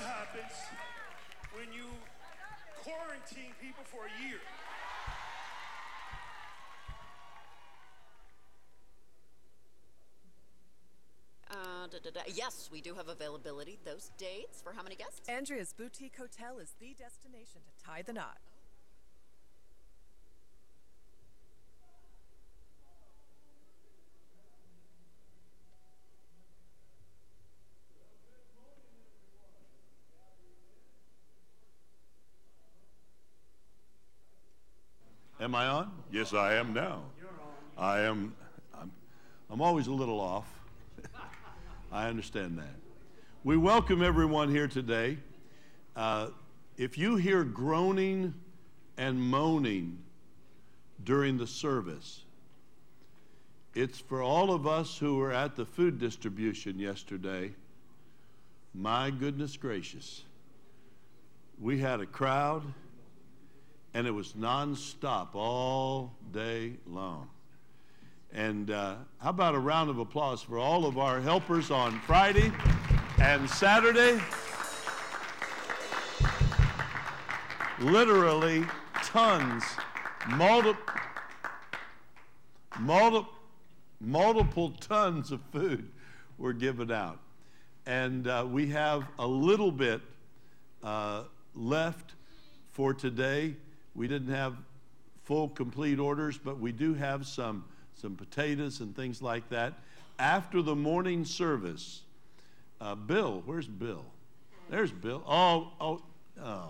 happens when you quarantine people for a year. Uh, da, da, da. Yes, we do have availability. Those dates for how many guests? Andrea's Boutique Hotel is the destination to tie the knot. Am I on? Yes, I am now. I am. I'm, I'm always a little off. I understand that. We welcome everyone here today. Uh, if you hear groaning and moaning during the service, it's for all of us who were at the food distribution yesterday. My goodness gracious. We had a crowd and it was nonstop all day long. And uh, how about a round of applause for all of our helpers on Friday and Saturday? Literally tons, multiple, multiple, multiple tons of food were given out. And uh, we have a little bit uh, left for today. We didn't have full, complete orders, but we do have some, some potatoes and things like that. After the morning service, uh, Bill, where's Bill? There's Bill. Oh, oh, oh.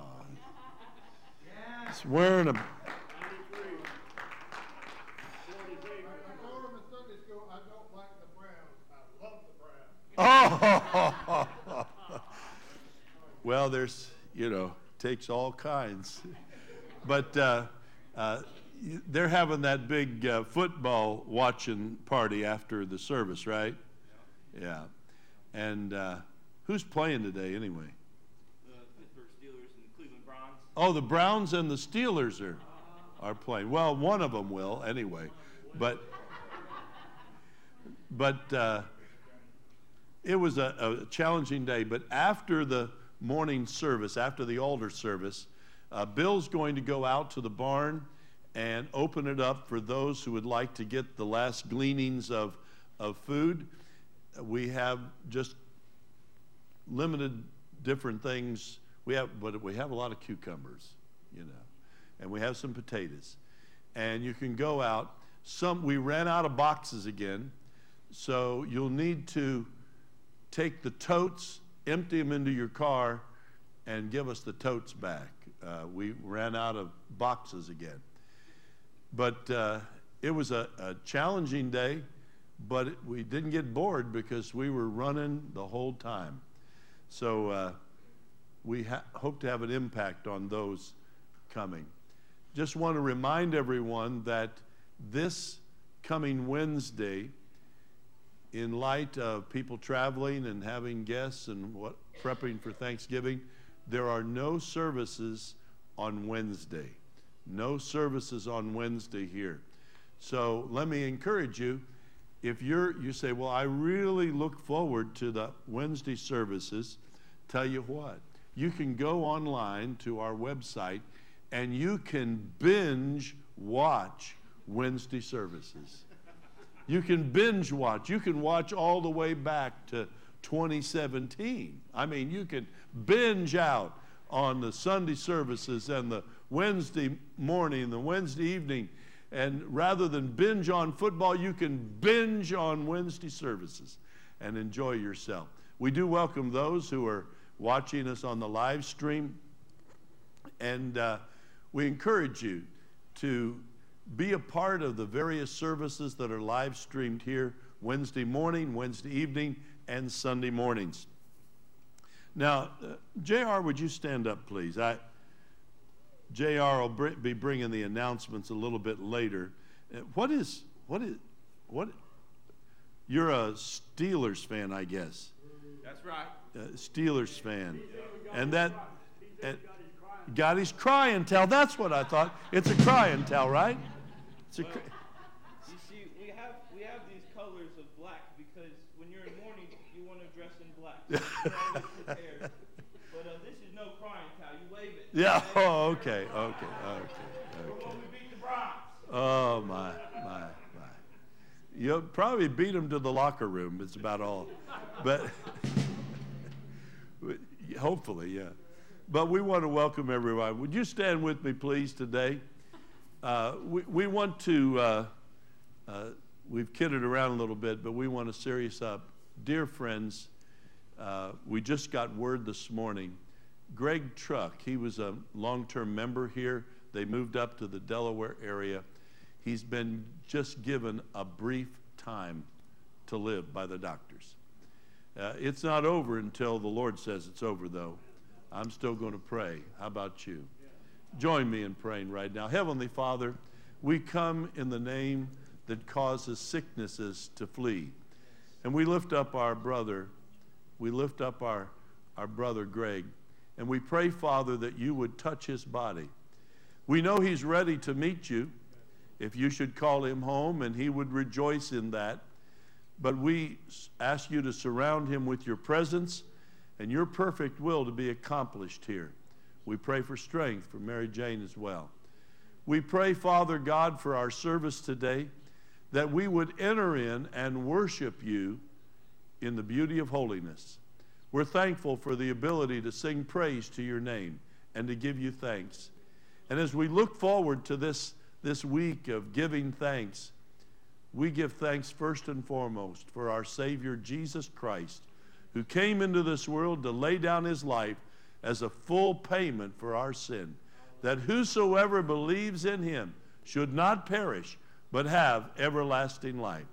He's wearing a. Oh, well, there's, you know, takes all kinds. But uh, uh, they're having that big uh, football watching party after the service, right? Yeah. And uh, who's playing today anyway? The Pittsburgh Steelers and the Cleveland Browns. Oh, the Browns and the Steelers are are playing. Well, one of them will anyway, but but uh, it was a, a, challenging day. But after the morning service, after the altar service, uh, Bill's going to go out to the barn and open it up for those who would like to get the last gleanings of of food. We have just limited different things. We have, but we have a lot of cucumbers, you know and we have some potatoes. And you can go out. Some we ran out of boxes again, so you'll need to take the totes, empty them into your car, and give us the totes back. Uh, we ran out of boxes again. But uh, it was a, a, challenging day, but it, we didn't get bored because we were running the whole time. So uh, we ha- hope to have an impact on those coming just want to remind everyone that this coming Wednesday, in light of people traveling and having guests and what prepping for Thanksgiving, there are no services on Wednesday. No services on Wednesday here. So let me encourage you. If you're you say, well, I really look forward to the Wednesday services, tell you what, you can go online to our website and you can binge watch Wednesday services. You can binge watch. You can watch all the way back to 2017. I mean, you can binge out on the Sunday services and the Wednesday morning, the Wednesday evening. And rather than binge on football, you can binge on Wednesday services and enjoy yourself. We do welcome those who are watching us on the live stream. And uh, we encourage you to be a part of the various services that are live streamed here Wednesday morning, Wednesday evening, and Sunday mornings. Now, uh, JR, would you stand up, please? I, JR will br- be bringing the announcements a little bit later. Uh, what is, what is, what? You're a Steelers fan, I guess. That's right. Uh, Steelers fan. And that, and, got his crying towel. That's what I thought. It's a crying towel, right? It's a. Well, you see, we have we have these colors of black because when you're in mourning, you want to dress in black. So but uh, this Yeah. Oh, okay. Okay. Okay. Okay. Oh my my my. You'll probably beat them to the locker room. It's about all. But hopefully, yeah. But we want to welcome everyone. Would you stand with me, please, today? Uh, we, we want to, uh, uh, we've kidded around a little bit, but we want to serious up. Dear friends, uh, we just got word this morning. Greg Truck, he was a long term member here. They moved up to the Delaware area. He's been just given a brief time to live by the doctors. Uh, it's not over until the Lord says it's over, though. I'm still going to pray. How about you? Join me in praying right now. Heavenly Father, we come in the name that causes sicknesses to flee. And we lift up our brother. We lift up our, our brother Greg. And we pray, Father, that you would touch his body. We know he's ready to meet you if you should call him home, and he would rejoice in that. But we ask you to surround him with your presence and your perfect will to be accomplished here. We pray for strength for Mary Jane as well. We pray, Father God, for our service today, that we would enter in and worship you in the beauty of holiness. We're thankful for the ability to sing praise to your name and to give you thanks. And as we look forward to this, this week of giving thanks, we give thanks first and foremost for our Savior Jesus Christ, who came into this world to lay down his life as a full payment for our sin, that whosoever believes in him should not perish, but have everlasting life.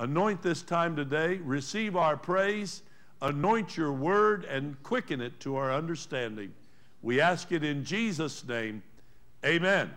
Anoint this time today, receive our praise, anoint your word, and quicken it to our understanding. We ask it in Jesus' name. Amen.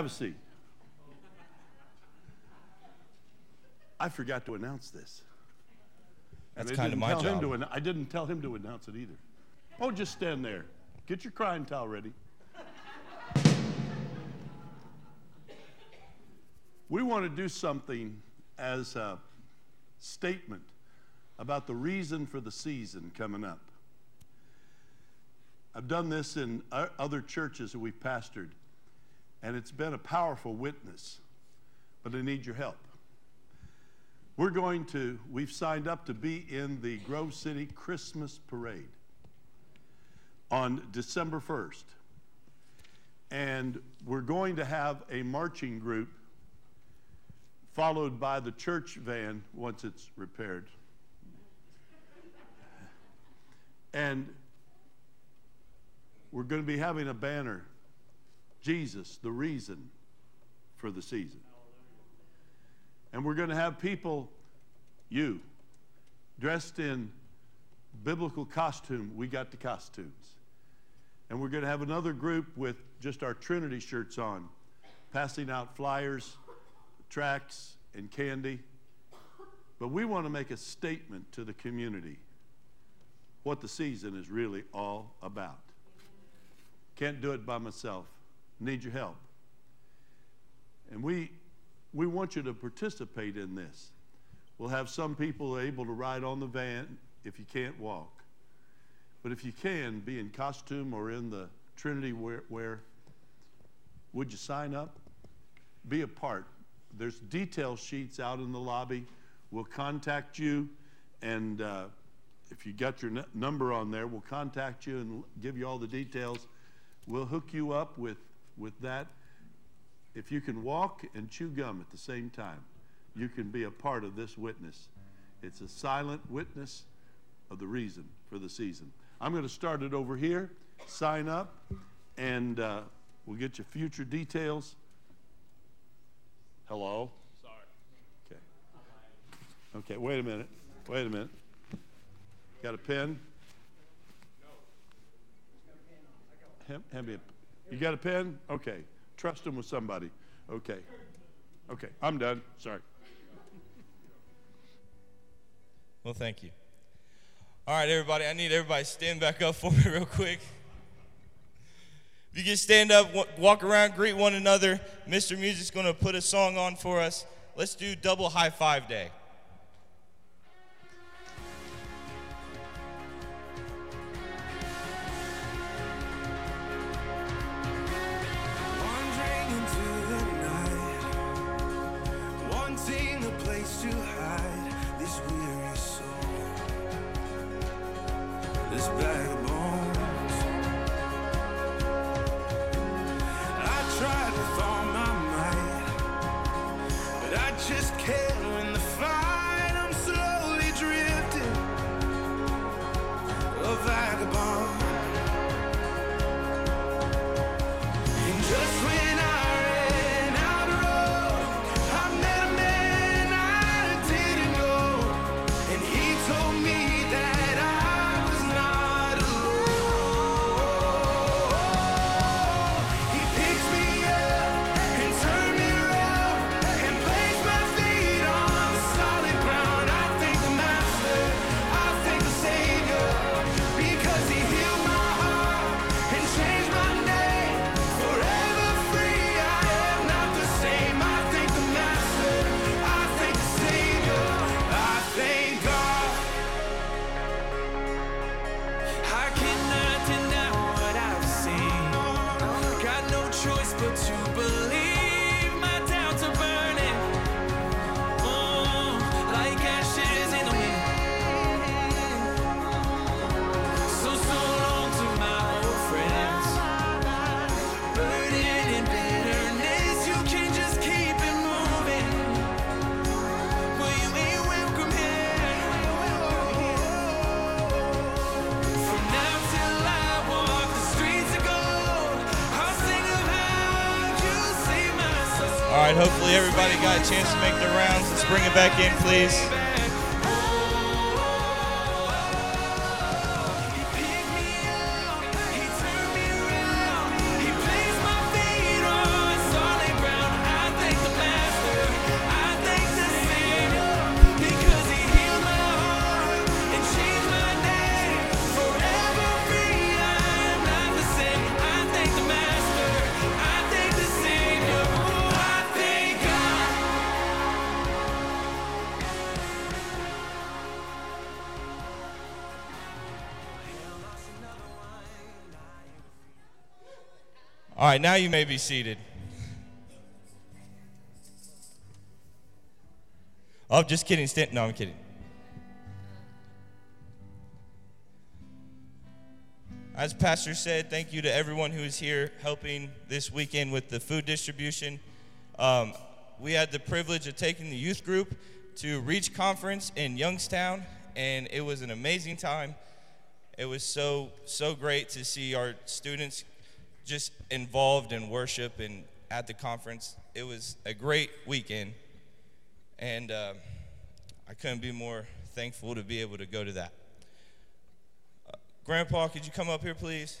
Have a seat. I forgot to announce this. That's kind of my job. an- I didn't tell him to announce it either. Oh, just stand there. Get your crying towel ready. we want to do something as a statement about the reason for the season coming up. I've done this in other churches that we've pastored, and it's been a powerful witness, but I need your help. We're going to, we've signed up to be in the Grove City Christmas Parade on December 1st. And we're going to have a marching group followed by the church van once it's repaired. And we're going to be having a banner Jesus, the reason for the season. And we're going to have people, you, dressed in biblical costume. We got the costumes. And we're going to have another group with just our Trinity shirts on, passing out flyers, tracts, and candy. But we want to make a statement to the community what the season is really all about. Can't do it by myself. Need your help. And we, we want you to participate in this. We'll have some people able to ride on the van if you can't walk. But if you can, be in costume or in the Trinity wear, would you sign up? Be a part. There's detail sheets out in the lobby. We'll contact you, and uh, if you got your n- number on there, we'll contact you and give you all the details. We'll hook you up with, with that. If you can walk and chew gum at the same time, you can be a part of this witness. It's a silent witness of the reason for the season. I'm going to start it over here. Sign up, and uh, we'll get you future details. Hello? Sorry. Okay. Okay, wait a minute. Wait a minute. Got a pen? Hand, hand me a, you got a pen? Okay. Trust him with somebody. Okay. Okay, I'm done. Sorry. Well, thank you. All right, everybody, I need everybody stand back up for me real quick. If you can stand up, walk around, greet one another. Mr. Music's going to put a song on for us. Let's do double high five day. Got a chance to make the rounds. Let's bring it back in, please. Right, now you may be seated. Oh, just kidding. No, I'm kidding. As Pastor said, thank you to everyone who is here helping this weekend with the food distribution. Um, we had the privilege of taking the youth group to Reach Conference in Youngstown, and it was an amazing time. It was so, so great to see our students just involved in worship and at the conference. It was a great weekend, and uh, I couldn't be more thankful to be able to go to that. Uh, Grandpa, could you come up here, please?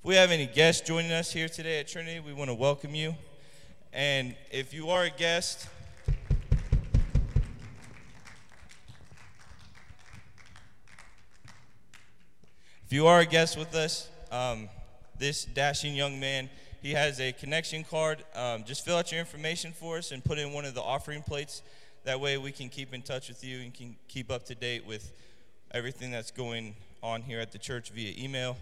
If we have any guests joining us here today at Trinity, we want to welcome you. And if you are a guest, if you are a guest with us, um, this dashing young man, he has a connection card. Um, just fill out your information for us and put in one of the offering plates. That way we can keep in touch with you and can keep up to date with everything that's going on here at the church via email.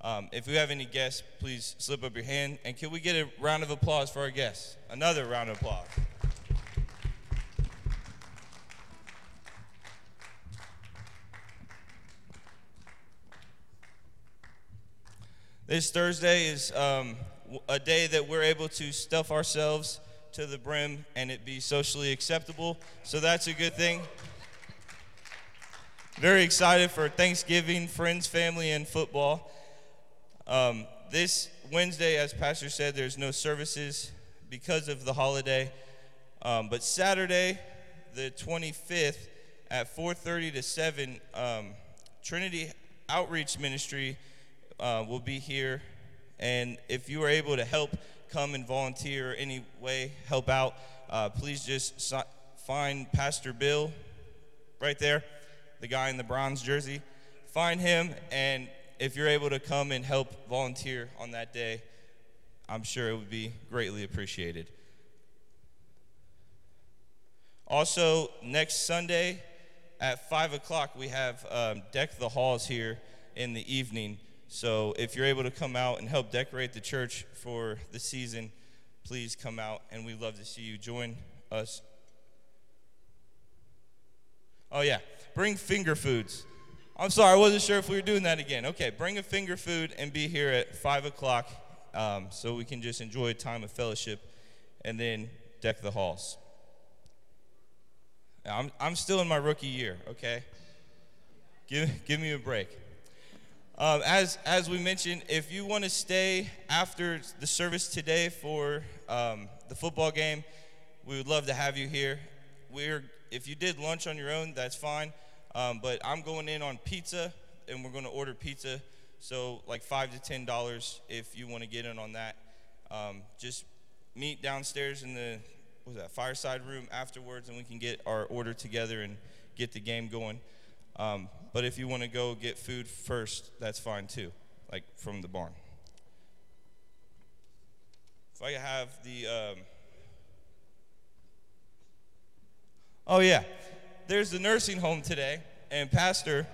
Um, if we have any guests, please slip up your hand. And can we get a round of applause for our guests? Another round of applause. This Thursday is um, a day that we're able to stuff ourselves to the brim and it be socially acceptable. So that's a good thing. Very excited for Thanksgiving, friends, family, and football. Um, this Wednesday, as Pastor said, there's no services because of the holiday. Um, but Saturday, the 25th, at 4:30 to 7, um, Trinity Outreach Ministry uh, will be here. And if you are able to help, come and volunteer any way, help out, uh, please just find Pastor Bill right there, the guy in the bronze jersey. Find him, and if you're able to come and help volunteer on that day, I'm sure it would be greatly appreciated. Also, next Sunday at 5 o'clock, we have um, Deck the Halls here in the evening. So if you're able to come out and help decorate the church for the season, please come out, and we'd love to see you join us. Oh, yeah, bring finger foods. I'm sorry, I wasn't sure if we were doing that again. Okay, bring a finger food and be here at 5 o'clock um, so we can just enjoy a time of fellowship and then deck the halls. I'm, I'm still in my rookie year, okay? Give, give me a break. Um, as, as we mentioned, if you want to stay after the service today for um, the football game, we would love to have you here. We're, if you did lunch on your own, that's fine. Um, but I'm going in on pizza, and we're going to order pizza. So, like five to ten dollars if you want to get in on that. Um, just meet downstairs in the was that fireside room afterwards, and we can get our order together and get the game going. But if you want to go get food first, that's fine too, like from the barn. If I have the. Um, oh, yeah. There's the nursing home today, and Pastor.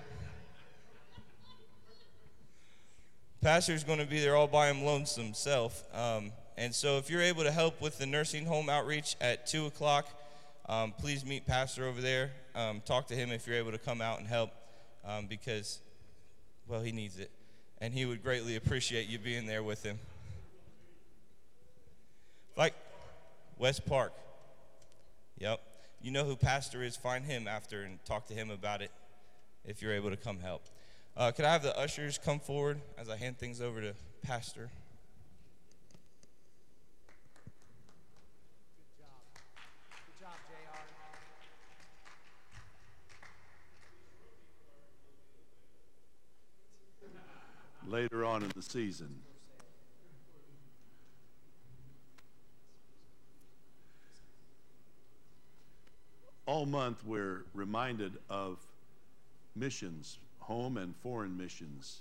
Pastor's going to be there all by him lonesome self. Um, and so if you're able to help with the nursing home outreach at 2 o'clock, um, please meet Pastor over there. Um, talk to him if you're able to come out and help um, because, well, he needs it. And he would greatly appreciate you being there with him. Like West Park. Yep. You know who Pastor is. Find him after and talk to him about it if you're able to come help. Uh, could I have the ushers come forward as I hand things over to Pastor? Later on in the season. All month, we're reminded of missions, home and foreign missions.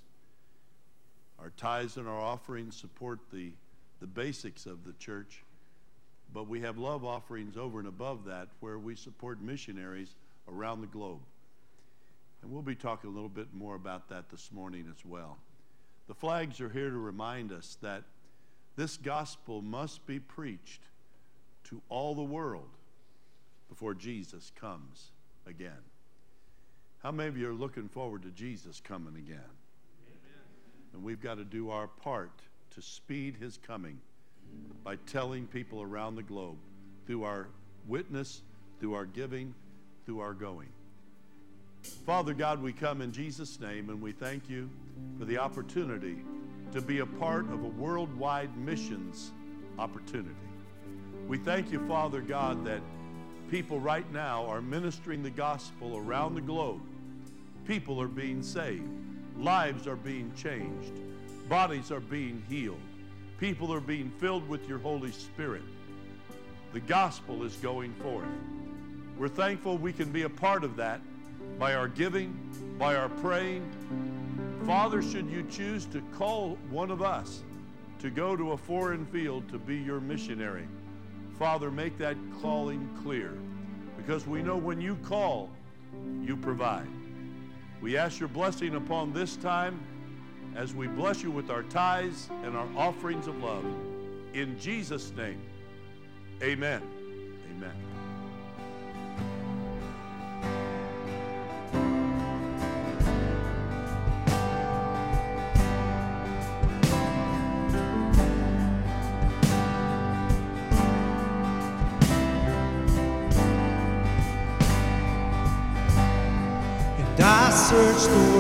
Our tithes and our offerings support the, the basics of the church, but we have love offerings over and above that where we support missionaries around the globe. And we'll be talking a little bit more about that this morning as well. The flags are here to remind us that This gospel must be preached to all the world before Jesus comes again. How many of you are looking forward to Jesus coming again? Amen. And we've got to do our part to speed his coming by telling people around the globe through our witness, through our giving, through our going. Father God, we come in Jesus' name and we thank you for the opportunity to be a part of a worldwide missions opportunity. We thank you, Father God, that people right now are ministering the gospel around the globe. People are being saved, lives are being changed, bodies are being healed, people are being filled with your Holy Spirit. The gospel is going forth. We're thankful we can be a part of that by our giving, by our praying. Father, should you choose to call one of us to go to a foreign field to be your missionary, Father, make that calling clear because we know when you call, you provide. We ask your blessing upon this time as we bless you with our tithes and our offerings of love. In Jesus' name, amen. Amen. Searched the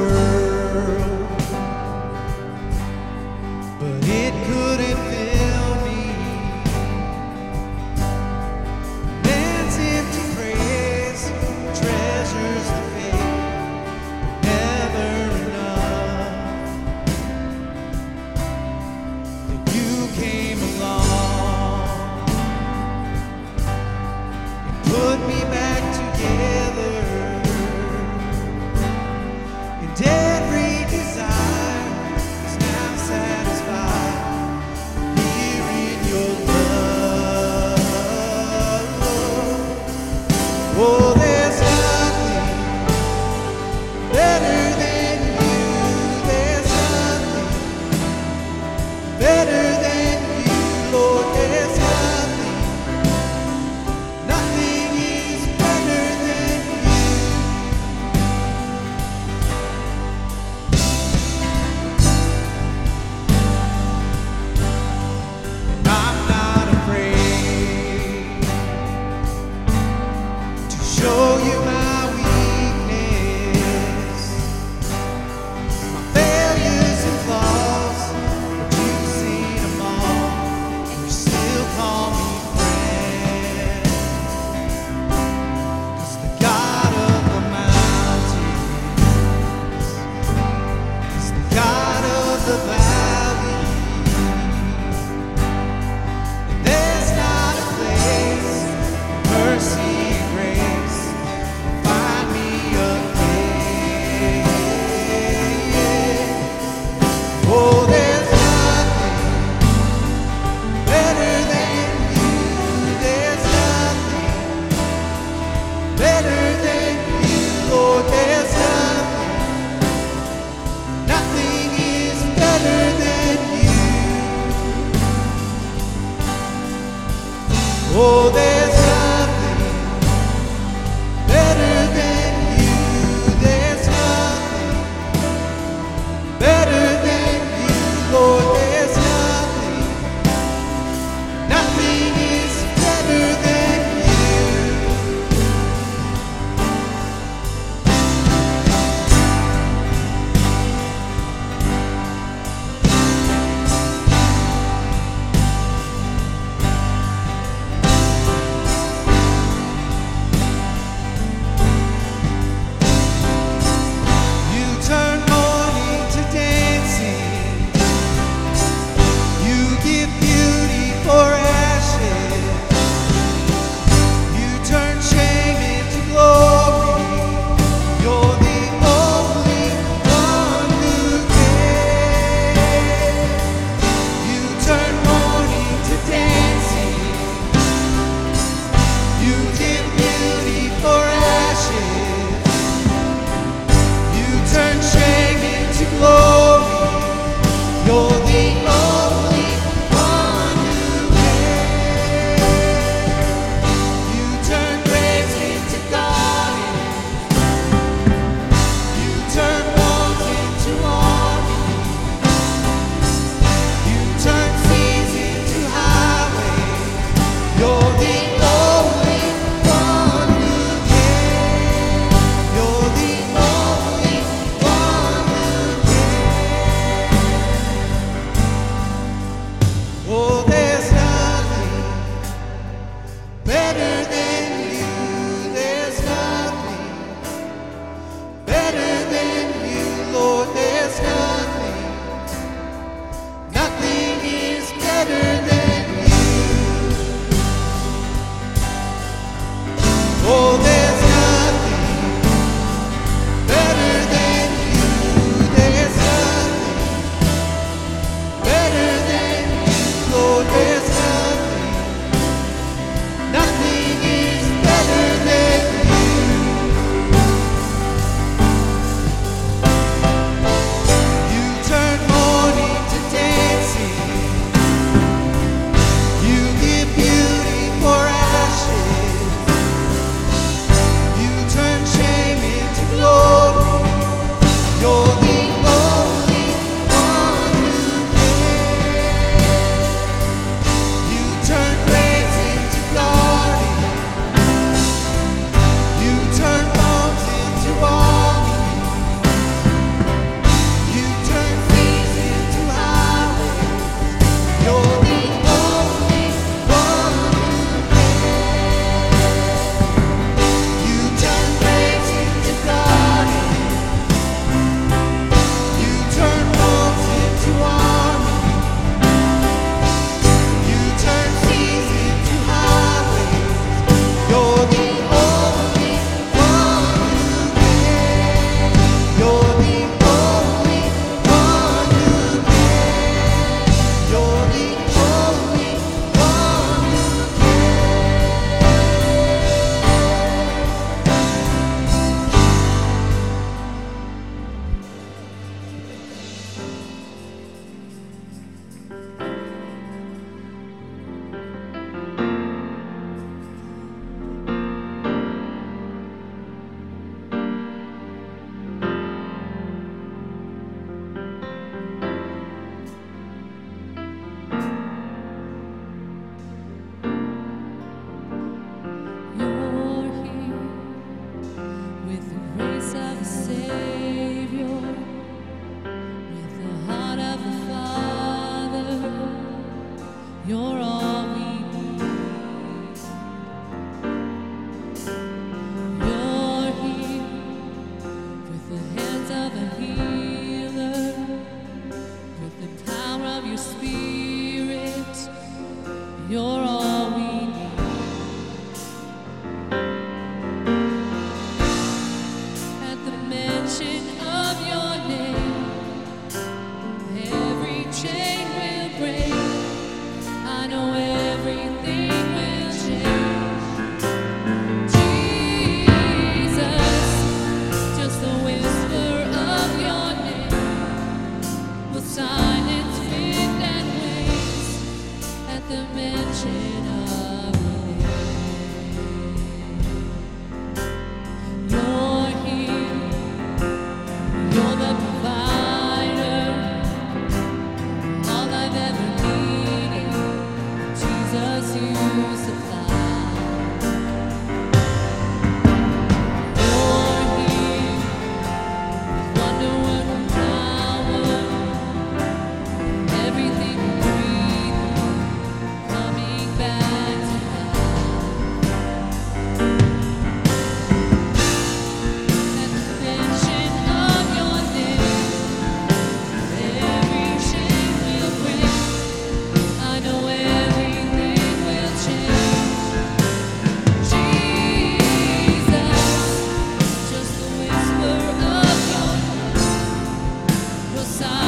silence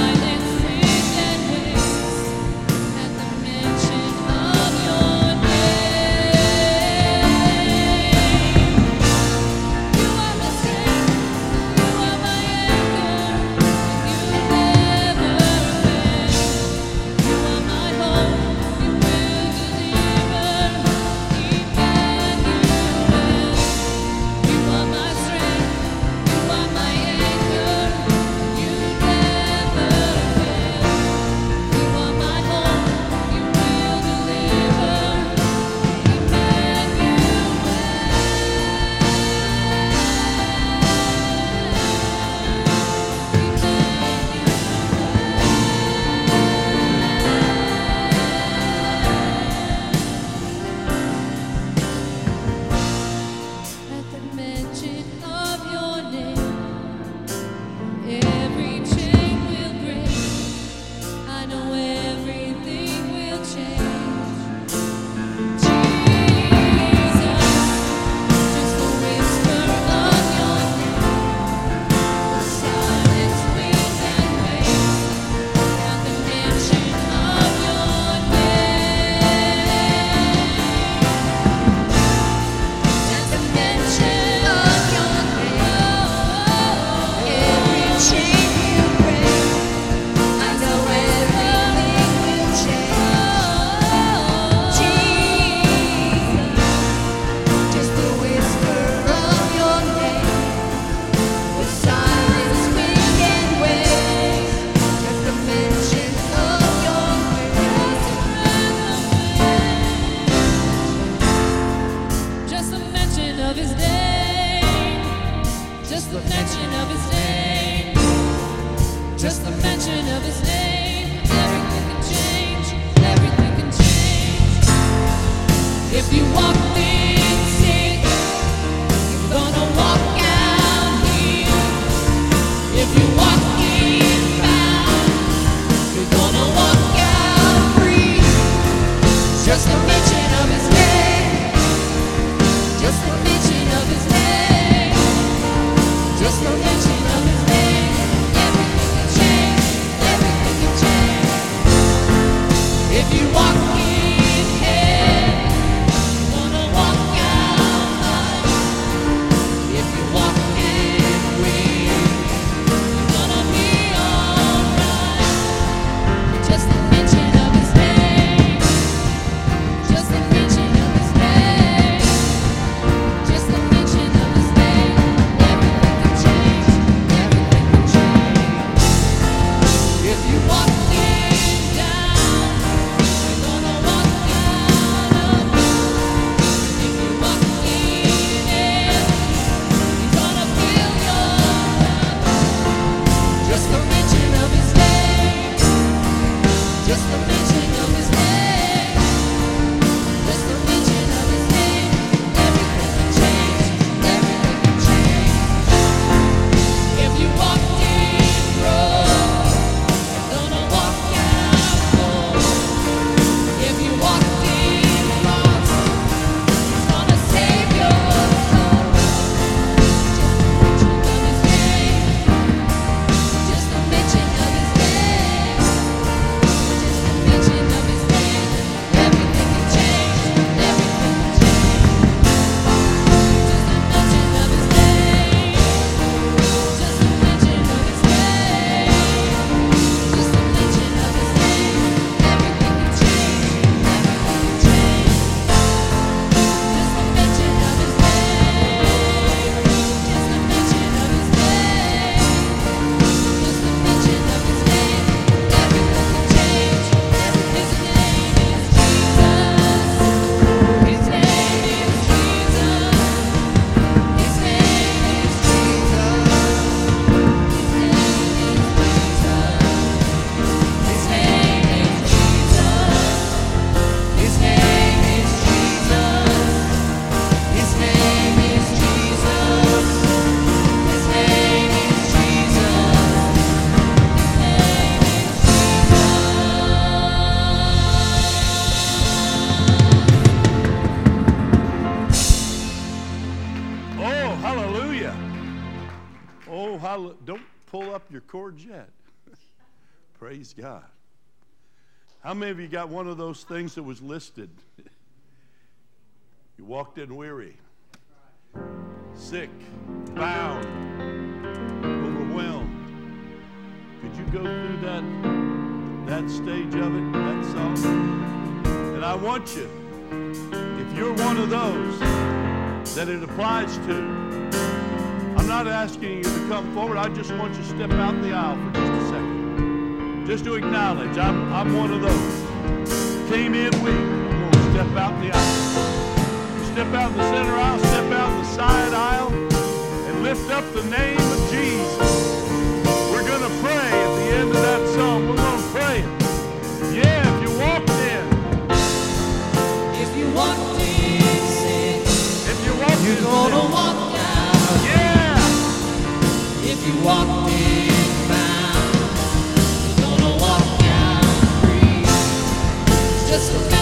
yet. Praise God. How many of you got one of those things that was listed? You walked in weary, sick, bound, overwhelmed. Could you go through that that stage of it, that song? And I want you, if you're one of those that it applies to, I'm not asking you to come forward. I just want you to step out the aisle for just a second. Just to acknowledge I'm, I'm one of those. Came in weak. I'm going to step out the aisle. Step out the center aisle, step out the side aisle, and lift up the name of Jesus. We're going to pray at the end of that song. We're going to pray. it. Yeah, if you walked in, If you walked in sick, if you walked you're in, gonna walk Just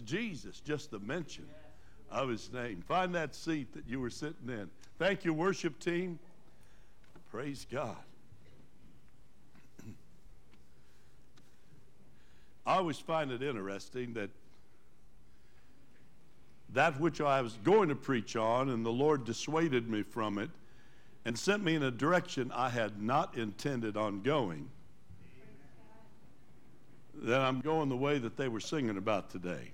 Jesus, just the mention of his name. Find that seat that you were sitting in. Thank you, worship team. Praise God. I always find it interesting that that which I was going to preach on, and the Lord dissuaded me from it and sent me in a direction I had not intended on going, that I'm going the way that they were singing about today.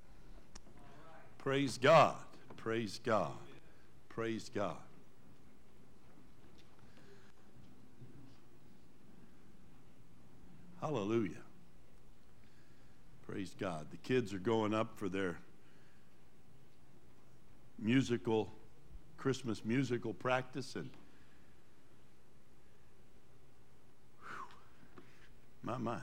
Praise God. Praise God. Praise God. Hallelujah. Praise God. The kids are going up for their musical, Christmas musical practice, and whew, my, my.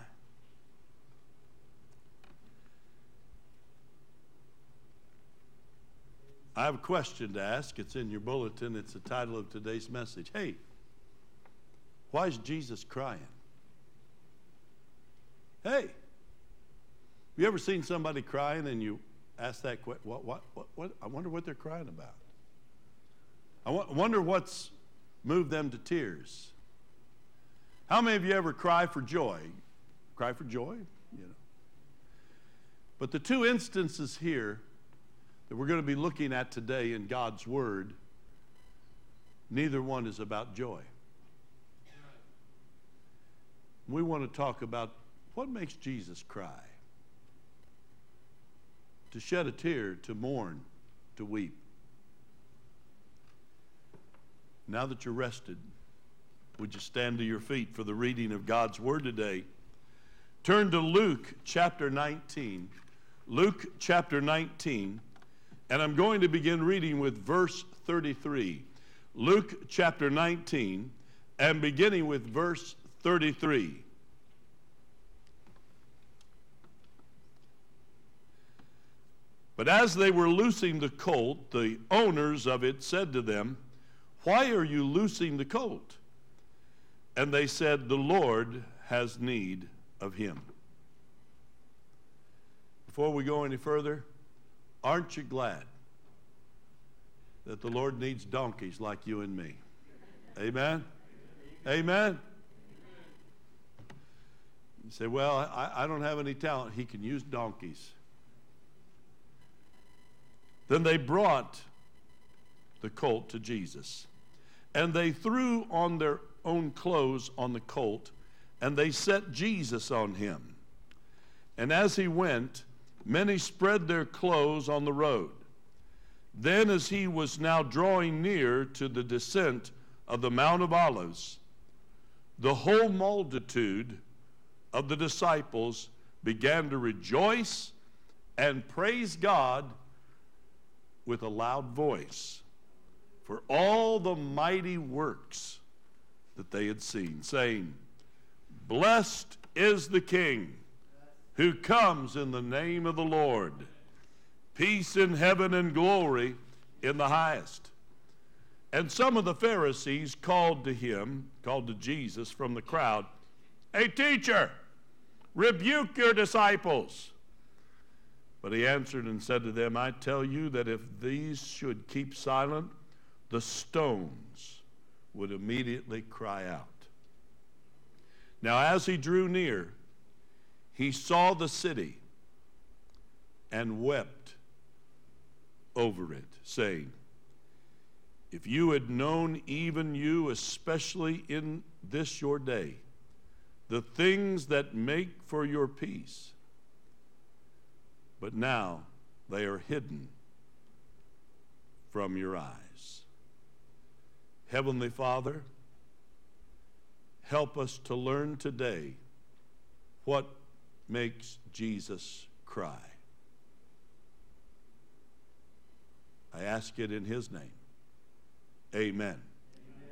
I have a question to ask. It's in your bulletin. It's the title of today's message. Hey, why is Jesus crying? Hey, you ever seen somebody crying and you ask that question? What, what, what, what? I wonder what they're crying about. I wonder what's moved them to tears. How many of you ever cry for joy? Cry for joy? You know. But the two instances here that we're going to be looking at today in God's Word, neither one is about joy. We want to talk about what makes Jesus cry. To shed a tear, to mourn, to weep. Now that you're rested, would you stand to your feet for the reading of God's Word today? Turn to Luke chapter 19. Luke chapter 19, and I'm going to begin reading with verse 33. Luke chapter 19, and beginning with verse 33. But as they were loosing the colt, the owners of it said to them, Why are you loosing the colt? And they said, The Lord has need of him. Before we go any further, aren't you glad that the Lord needs donkeys like you and me? Amen? Amen? You say, Well, I, I don't have any talent. He can use donkeys. Then they brought the colt to Jesus. And they threw on their own clothes on the colt, and they set Jesus on him. And as he went, many spread their clothes on the road. Then, as he was now drawing near to the descent of the Mount of Olives, the whole multitude of the disciples began to rejoice and praise God with a loud voice for all the mighty works that they had seen, saying, Blessed is the King who comes in the name of the Lord. Peace in heaven and glory in the highest. And some of the Pharisees called to him, called to Jesus from the crowd, A teacher, rebuke your disciples. But he answered and said to them, I tell you that if these should keep silent, the stones would immediately cry out. Now, as he drew near, he saw the city and wept over it, saying, If you had known, even you, especially in this your day, the things that make for your peace, but now they are hidden from your eyes. Heavenly Father, help us to learn today what makes Jesus cry. I ask it in His name. Amen.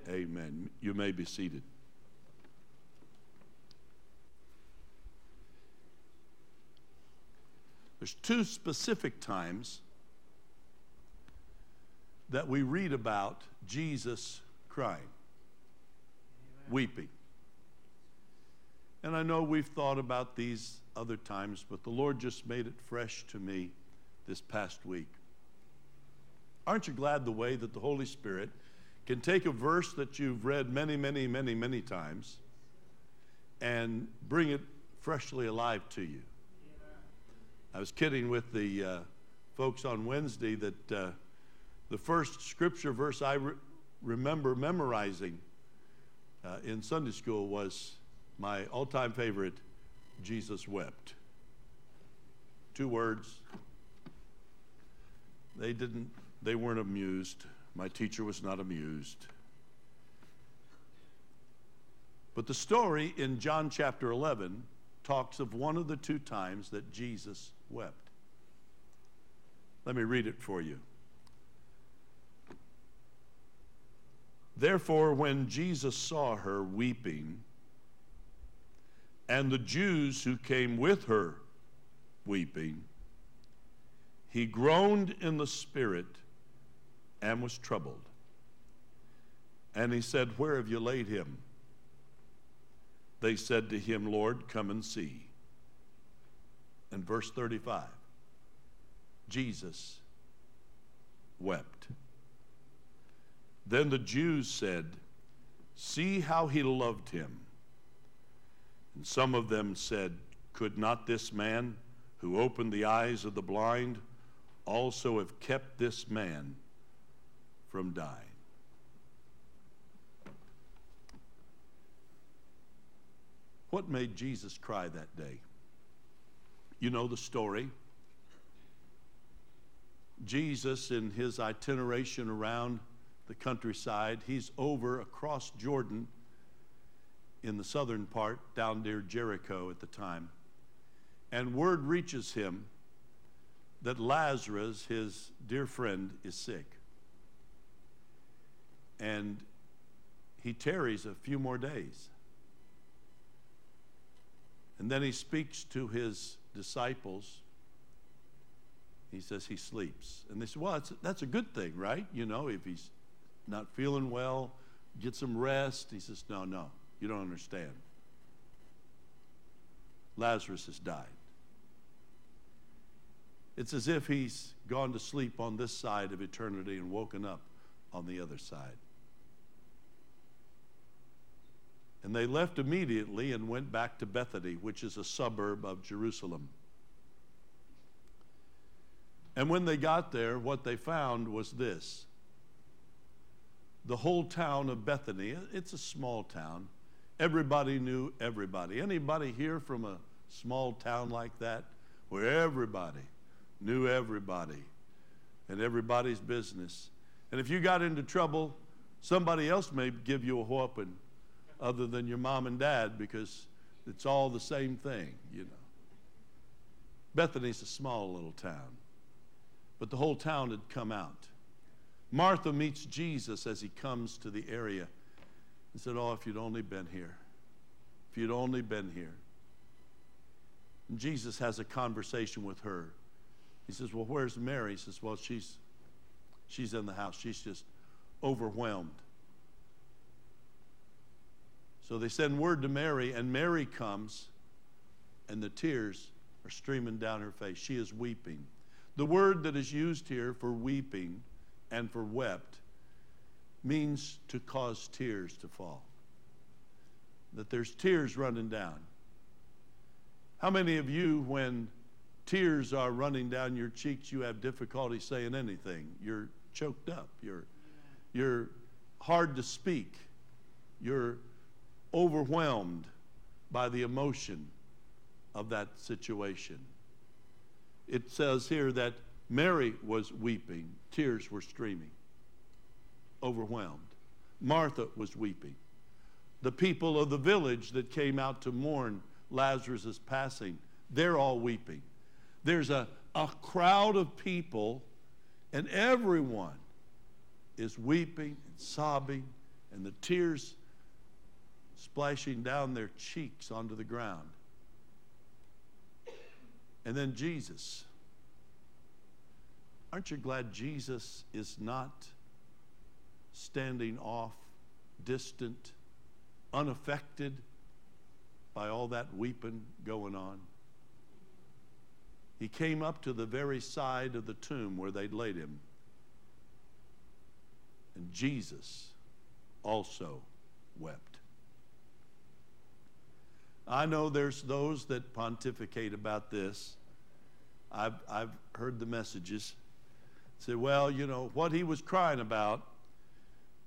Amen. Amen. You may be seated. There's two specific times that we read about Jesus crying, weeping. And I know we've thought about these other times, but the Lord just made it fresh to me this past week. Aren't you glad the way that the Holy Spirit can take a verse that you've read many, many, many, many times and bring it freshly alive to you? I was kidding with the uh, folks on Wednesday that uh, the first scripture verse I re- remember memorizing uh, in Sunday school was my all time favorite Jesus wept. Two words. They didn't, they weren't amused. My teacher was not amused. But the story in John chapter 11 talks of one of the two times that Jesus wept. Let me read it for you. Therefore, when Jesus saw her weeping, and the Jews who came with her weeping, he groaned in the spirit and was troubled. And he said, Where have you laid him? They said to him, Lord, come and see. And verse 35 Jesus wept. Then the Jews said, See how he loved him. And some of them said, Could not this man who opened the eyes of the blind, also have kept this man from dying. What made Jesus cry that day? You know the story. Jesus, in his itineration around the countryside, he's over across Jordan in the southern part, down near Jericho at the time. And word reaches him that Lazarus, his dear friend, is sick. And he tarries a few more days. And then he speaks to his disciples. He says he sleeps. And they say, well, that's, that's a good thing, right? You know, if he's not feeling well, get some rest. He says, no, no, you don't understand. Lazarus has died. It's as if he's gone to sleep on this side of eternity and woken up on the other side. And they left immediately and went back to Bethany, which is a suburb of Jerusalem. And when they got there, what they found was this the whole town of Bethany, it's a small town. Everybody knew everybody. Anybody here from a small town like that where everybody knew everybody and everybody's business? And if you got into trouble, somebody else may give you a whooping other than your mom and dad because it's all the same thing, you know. Bethany's a small little town, but the whole town had come out. Martha meets Jesus as he comes to the area and said, Oh, if you'd only been here. If you'd only been here. And Jesus has a conversation with her. He says, Well, where's Mary? He says, Well, she's she's in the house. She's just overwhelmed. So they send word to Mary, and Mary comes, and the tears are streaming down her face. She is weeping. The word that is used here for weeping and for wept means to cause tears to fall. That there's tears running down. How many of you, when tears are running down your cheeks, you have difficulty saying anything? You're choked up. You're, you're hard to speak. You're overwhelmed by the emotion of that situation. It says here that Mary was weeping, tears were streaming, overwhelmed. Martha was weeping. The people of the village that came out to mourn Lazarus' passing, they're all weeping. There's a, a crowd of people, and everyone is weeping and sobbing, and the tears splashing down their cheeks onto the ground. And then Jesus. Aren't you glad Jesus is not standing off, distant, unaffected by all that weeping going on? He came up to the very side of the tomb where they'd laid him. And Jesus also wept. I know there's those that pontificate about this. I've, I've heard the messages. Say, well, you know, what he was crying about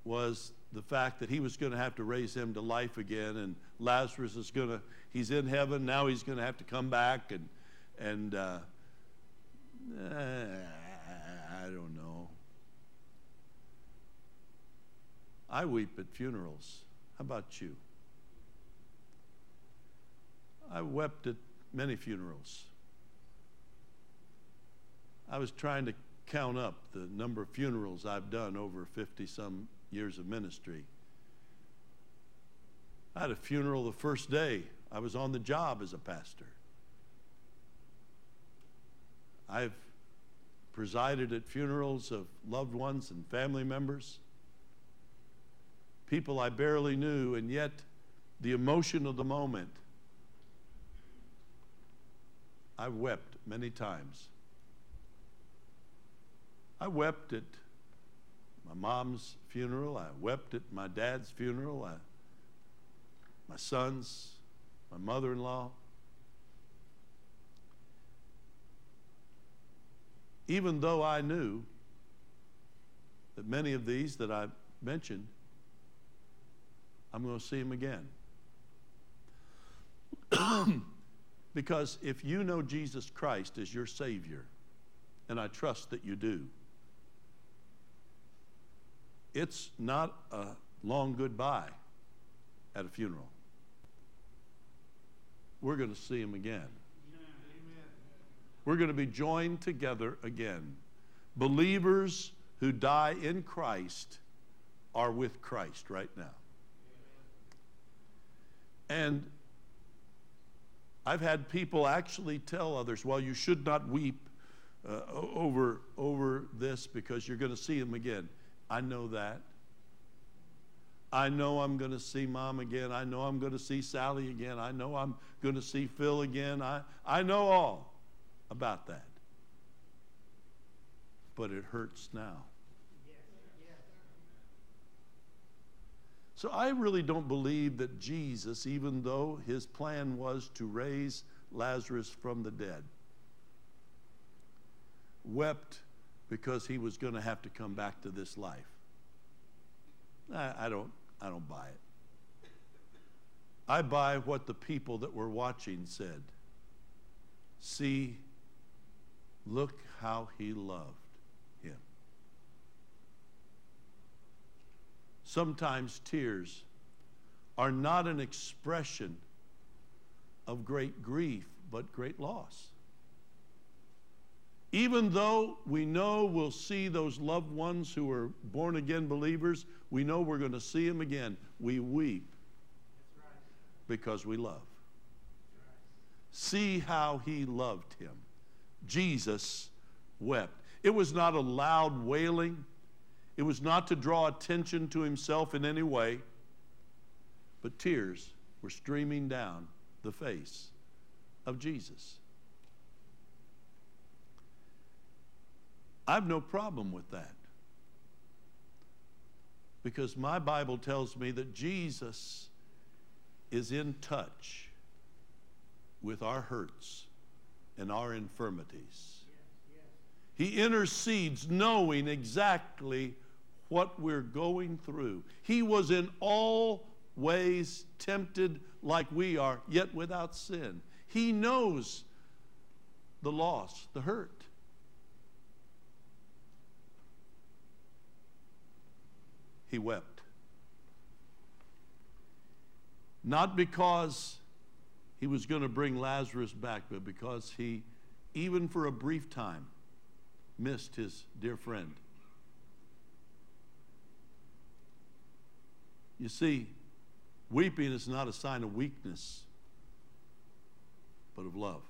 was the fact that he was going to have to raise him to life again, and Lazarus is going to, he's in heaven, now he's going to have to come back, and, and uh, I don't know. I weep at funerals. How about you? I wept at many funerals. I was trying to count up the number of funerals I've done over 50 some years of ministry. I had a funeral the first day I was on the job as a pastor. I've presided at funerals of loved ones and family members, people I barely knew, and yet the emotion of the moment I wept many times. I wept at my mom's funeral. I wept at my dad's funeral. I, my son's, my mother in law. even though I knew that many of these that I mentioned, I'm going to see them again. because if you know Jesus Christ as your Savior, and I trust that you do, it's not a long goodbye at a funeral. We're going to see him again. We're going to be joined together again. Believers who die in Christ are with Christ right now. And I've had people actually tell others, well, you should not weep uh, over, over this because you're going to see him again. I know that. I know I'm going to see mom again. I know I'm going to see Sally again. I know I'm going to see Phil again. I, I know all about that. But it hurts now. So I really don't believe that Jesus, even though his plan was to raise Lazarus from the dead, wept because he was going to have to come back to this life. I, I, don't, I don't buy it. I buy what the people that were watching said. See, look how he loved him. Sometimes tears are not an expression of great grief, but great loss. Even though we know we'll see those loved ones who are born again believers, we know we're going to see them again. We weep because we love. See how he loved him. Jesus wept. It was not a loud wailing, it was not to draw attention to himself in any way, but tears were streaming down the face of Jesus. I have no problem with that. Because my Bible tells me that Jesus is in touch with our hurts and our infirmities. He intercedes knowing exactly what we're going through. He was in all ways tempted like we are, yet without sin. He knows the loss, the hurt. He wept. Not because he was going to bring Lazarus back, but because he, even for a brief time, missed his dear friend. You see, weeping is not a sign of weakness, but of love.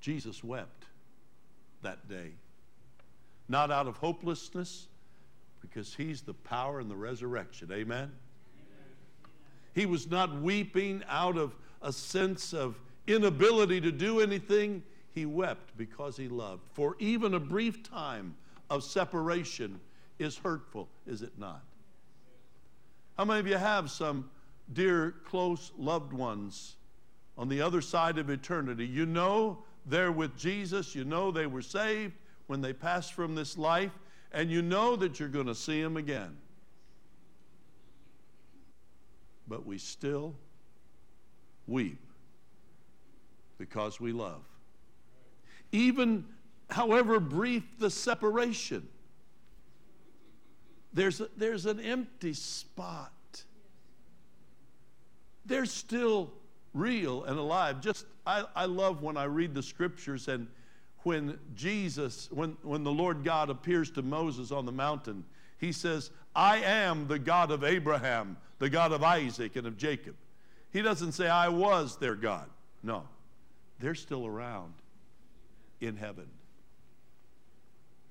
Jesus wept that day not out of hopelessness, because He's the power and the resurrection. Amen? He was not weeping out of a sense of inability to do anything. He wept because he loved. For even a brief time of separation is hurtful, is it not? How many of you have some dear, close loved ones on the other side of eternity? You know they're with Jesus, you know they were saved, when they pass from this life, and you know that you're going to see them again. But we still weep because we love. Even however brief the separation, there's, a, there's an empty spot. They're still real and alive. Just, I, I love when I read the scriptures and when Jesus, when, when the Lord God appears to Moses on the mountain, he says, I am the God of Abraham, the God of Isaac, and of Jacob. He doesn't say, I was their God. No, they're still around in heaven.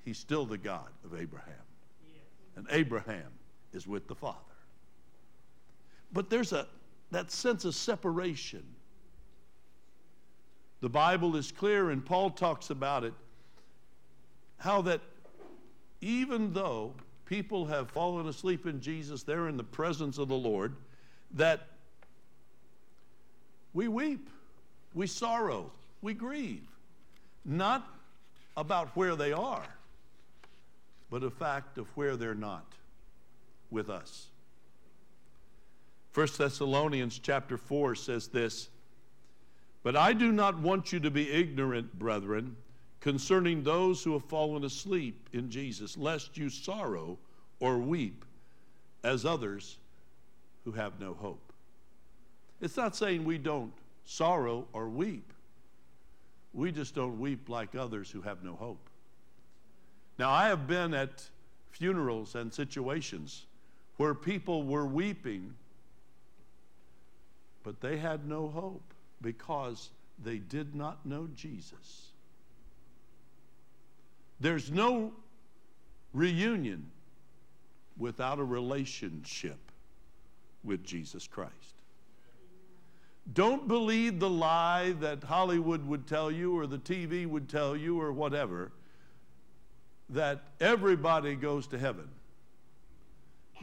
He's still the God of Abraham. And Abraham is with the Father. But there's a that sense of separation the Bible is clear, and Paul talks about it how that even though people have fallen asleep in Jesus, they're in the presence of the Lord, that we weep, we sorrow, we grieve. not about where they are, but a fact of where they're not with us. 1 Thessalonians chapter 4 says this But I do not want you to be ignorant, brethren, concerning those who have fallen asleep in Jesus, lest you sorrow or weep as others who have no hope. It's not saying we don't sorrow or weep. We just don't weep like others who have no hope. Now, I have been at funerals and situations where people were weeping, but they had no hope because they did not know Jesus. There's no reunion without a relationship with Jesus Christ. Don't believe the lie that Hollywood would tell you or the TV would tell you or whatever that everybody goes to heaven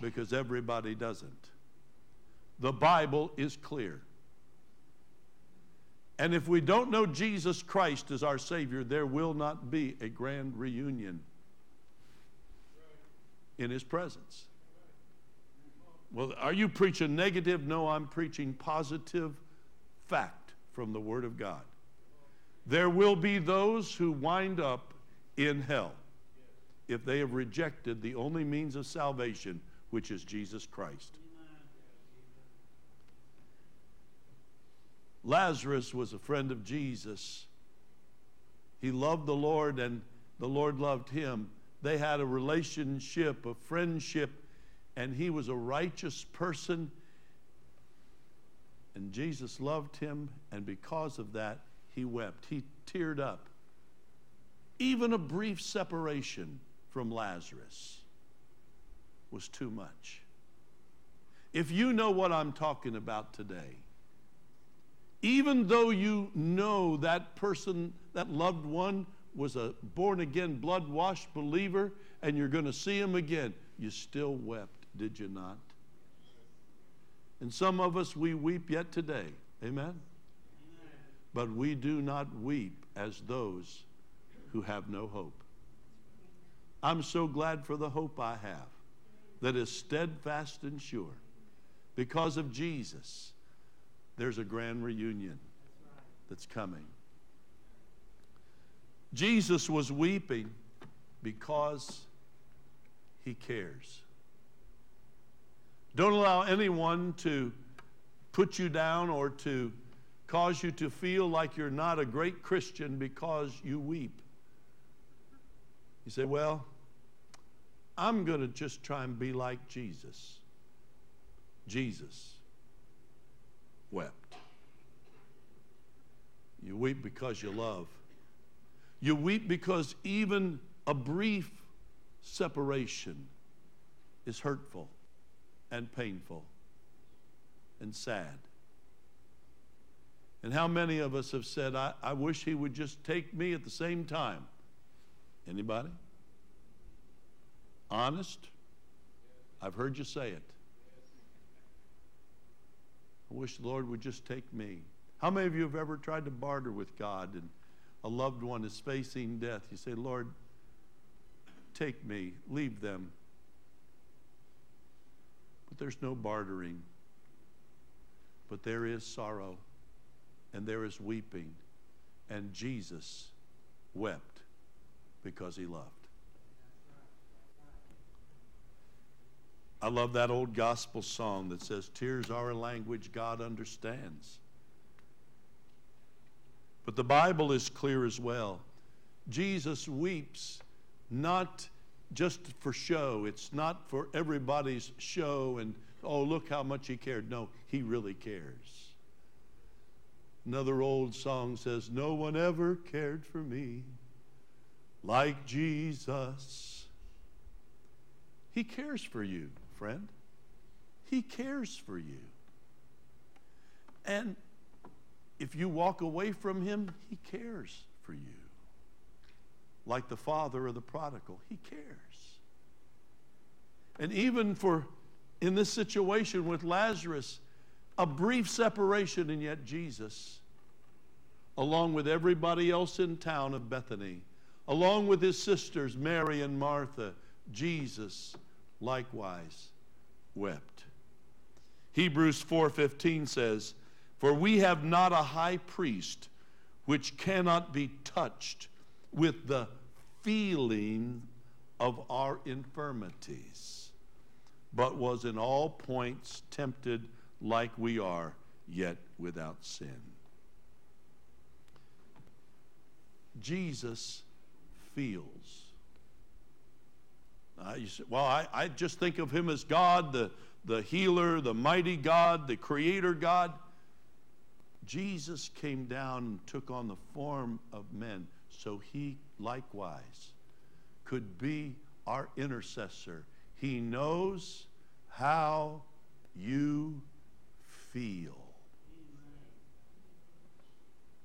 because everybody doesn't. The Bible is clear. And if we don't know Jesus Christ as our Savior, there will not be a grand reunion in His presence. Well, are you preaching negative? No, I'm preaching positive fact from the Word of God. There will be those who wind up in hell if they have rejected the only means of salvation, which is Jesus Christ. Lazarus was a friend of Jesus. He loved the Lord, and the Lord loved him. They had a relationship, a friendship, and he was a righteous person. And Jesus loved him, and because of that, he wept. He teared up. Even a brief separation from Lazarus was too much. If you know what I'm talking about today, even though you know that person, that loved one, was a born again, blood washed believer, and you're going to see him again, you still wept, did you not? And some of us, we weep yet today. Amen? But we do not weep as those who have no hope. I'm so glad for the hope I have that is steadfast and sure. Because of Jesus, there's a grand reunion that's coming. Jesus was weeping because he cares. Don't allow anyone to put you down or to cause you to feel like you're not a great Christian because you weep. You say, Well, I'm going to just try and be like Jesus. Jesus wept. You weep because you love. You weep because even a brief separation is hurtful and painful and sad. And how many of us have said, I, I wish he would just take me at the same time? Anybody? Honest? I've heard you say it. I wish the Lord would just take me. How many of you have ever tried to barter with God and a loved one is facing death? You say, Lord, take me, leave them. But there's no bartering. But there is sorrow and there is weeping. And Jesus wept because he loved. I love that old gospel song that says, Tears are a language God understands. But the Bible is clear as well. Jesus weeps not just for show, it's not for everybody's show and, oh, look how much he cared. No, he really cares. Another old song says, No one ever cared for me like Jesus. He cares for you friend. He cares for you. And if you walk away from him, he cares for you. Like the father of the prodigal, he cares. And even for in this situation with Lazarus, a brief separation, and yet Jesus along with everybody else in town of Bethany, along with his sisters Mary and Martha, Jesus likewise wept. Hebrews 4:15 says, "For we have not a high priest which cannot be touched with the feeling of our infirmities, but was in all points tempted like we are, yet without sin." Jesus feels. Uh, you say, well, I, I just think of him as God, the, the healer, the mighty God, the creator God. Jesus came down and took on the form of men so he likewise could be our intercessor. He knows how you feel.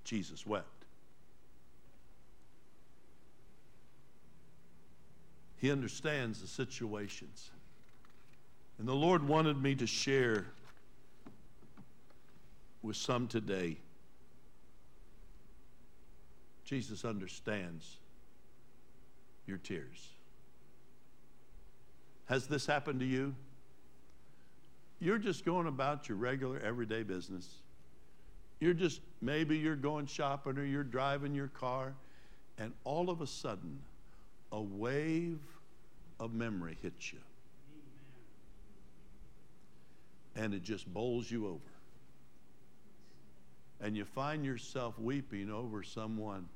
Jesus wept. He understands the situations. And the Lord wanted me to share with some today. Jesus understands your tears. Has this happened to you? You're just going about your regular everyday business. You're just, maybe you're going shopping or you're driving your car, and all of a sudden, a wave of memory hits you. And it just bowls you over. And you find yourself weeping over someone,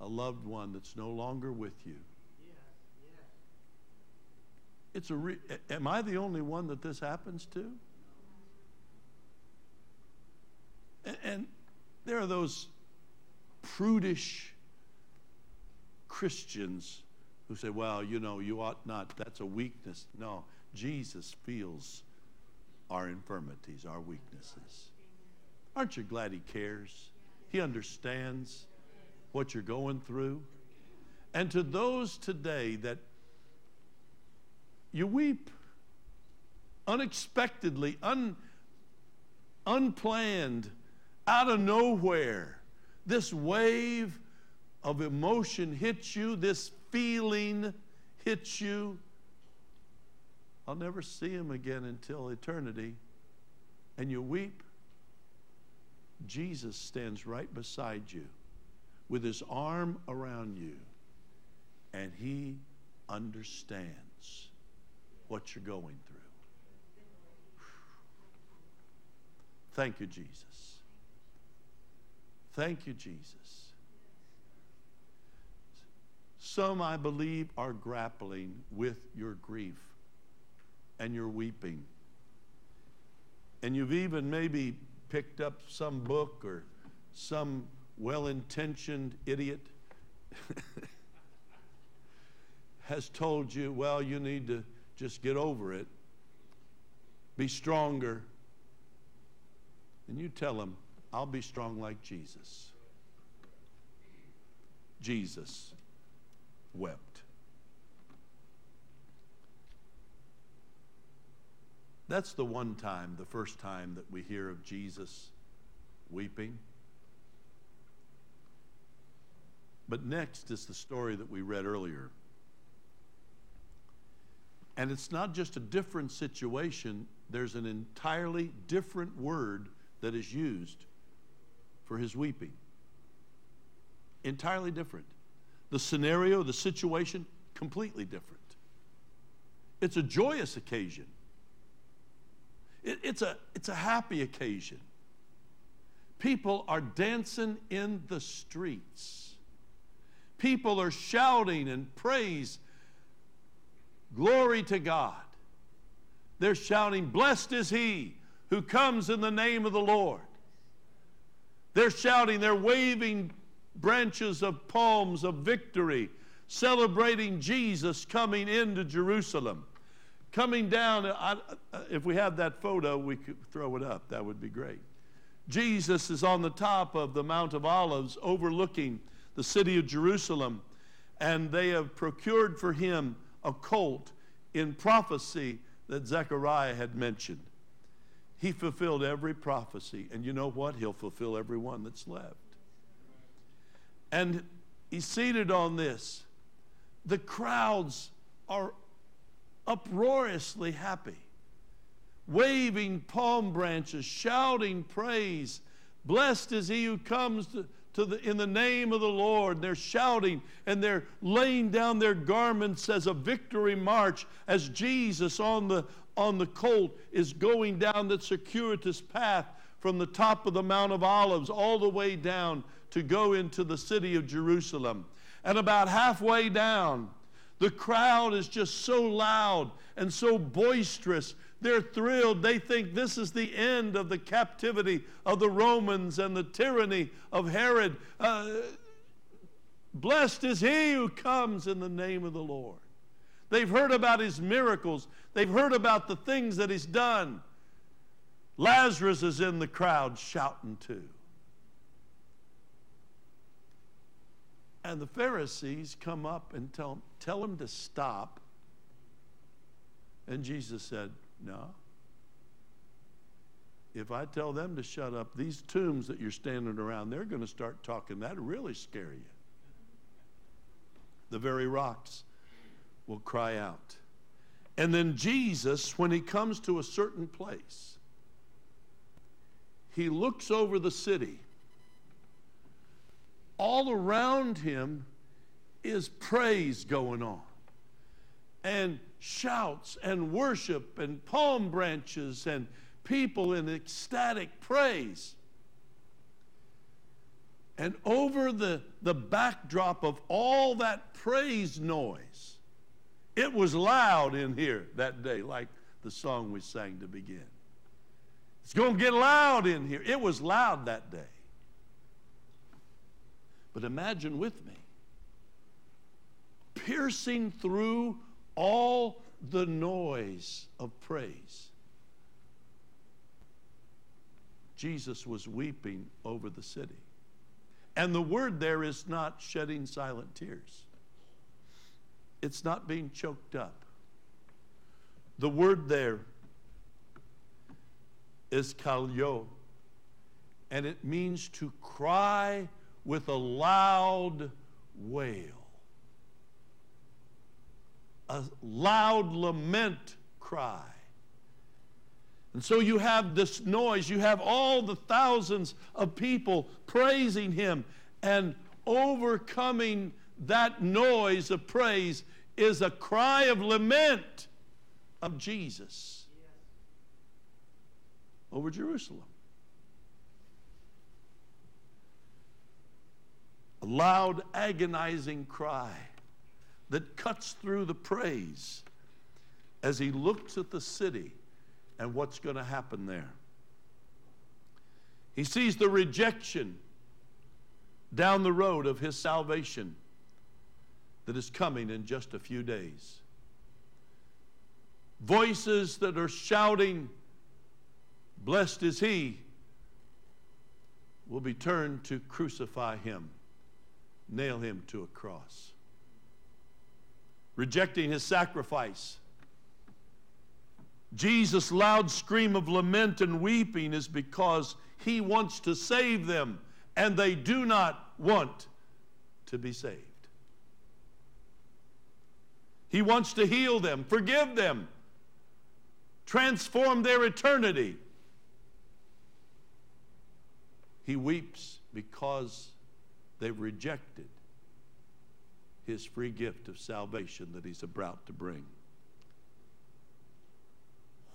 a loved one that's no longer with you. It's a re- am I the only one that this happens to? And, and there are those prudish Christians who say, well, you know, you ought not, that's a weakness. No, Jesus feels our infirmities, our weaknesses. Aren't you glad He cares? He understands what you're going through. And to those today that you weep unexpectedly, un, unplanned, out of nowhere, this wave of emotion hits you, this feeling hits you. I'll never see him again until eternity. And you weep. Jesus stands right beside you with his arm around you, and he understands what you're going through. Thank you, Jesus. Thank you, Jesus. Some, I believe, are grappling with your grief and your weeping. And you've even maybe picked up some book or some well intentioned idiot has told you, well, you need to just get over it, be stronger. And you tell them, I'll be strong like Jesus. Jesus wept. That's the one time, the first time that we hear of Jesus weeping. But next is the story that we read earlier. And it's not just a different situation, there's an entirely different word that is used for his weeping. Entirely different. The scenario, the situation, completely different. It's a joyous occasion. It, it's, a, it's a happy occasion. People are dancing in the streets. People are shouting and praise, glory to God. They're shouting, Blessed is he who comes in the name of the Lord. They're shouting, they're waving branches of palms of victory, celebrating Jesus coming into Jerusalem. Coming down, I, if we have that photo, we could throw it up. That would be great. Jesus is on the top of the Mount of Olives overlooking the city of Jerusalem, and they have procured for him a colt in prophecy that Zechariah had mentioned. He fulfilled every prophecy, and you know what? He'll fulfill every one that's left. And he's seated on this. The crowds are uproariously happy, waving palm branches, shouting praise. Blessed is he who comes to, to the, in the name of the Lord. They're shouting and they're laying down their garments as a victory march as Jesus on the, on the colt is going down the circuitous path from the top of the Mount of Olives all the way down to go into the city of Jerusalem. And about halfway down, the crowd is just so loud and so boisterous. They're thrilled. They think this is the end of the captivity of the Romans and the tyranny of Herod. Uh, blessed is he who comes in the name of the Lord. They've heard about his miracles, they've heard about the things that he's done. Lazarus is in the crowd shouting too. And the Pharisees come up and tell him, tell him to stop. And Jesus said, No. If I tell them to shut up, these tombs that you're standing around, they're going to start talking. That'll really scare you. The very rocks will cry out. And then Jesus, when he comes to a certain place, he looks over the city all around him is praise going on and shouts and worship and palm branches and people in ecstatic praise. And over the, the backdrop of all that praise noise, it was loud in here that day, like the song we sang to begin. It's going to get loud in here. It was loud that day. But imagine with me piercing through all the noise of praise. Jesus was weeping over the city. And the word there is not shedding silent tears, it's not being choked up. The word there is klaio, and it means to cry with a loud wail, a loud lament cry. And so you have this noise, you have all the thousands of people praising him, and overcoming that noise of praise is a cry of lament of Jesus over Jerusalem. A loud, agonizing cry that cuts through the praise as he looks at the city and what's going to happen there. He sees the rejection down the road of his salvation that is coming in just a few days. Voices that are shouting, Blessed is he, will be turned to crucify him nail him to a cross. Rejecting his sacrifice. Jesus' loud scream of lament and weeping is because he wants to save them, and they do not want to be saved. He wants to heal them, forgive them, transform their eternity. He weeps because They've rejected his free gift of salvation that he's about to bring.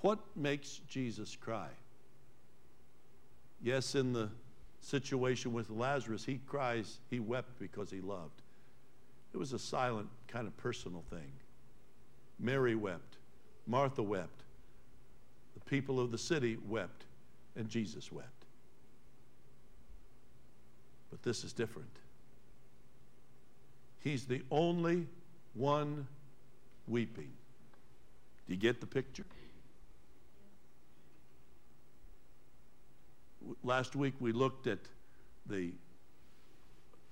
What makes Jesus cry? Yes, in the situation with Lazarus, he cries, he wept because he loved. It was a silent, kind of personal thing. Mary wept, Martha wept, the people of the city wept, and Jesus wept. But this is different. He's the only one weeping. Do you get the picture? Last week we looked at the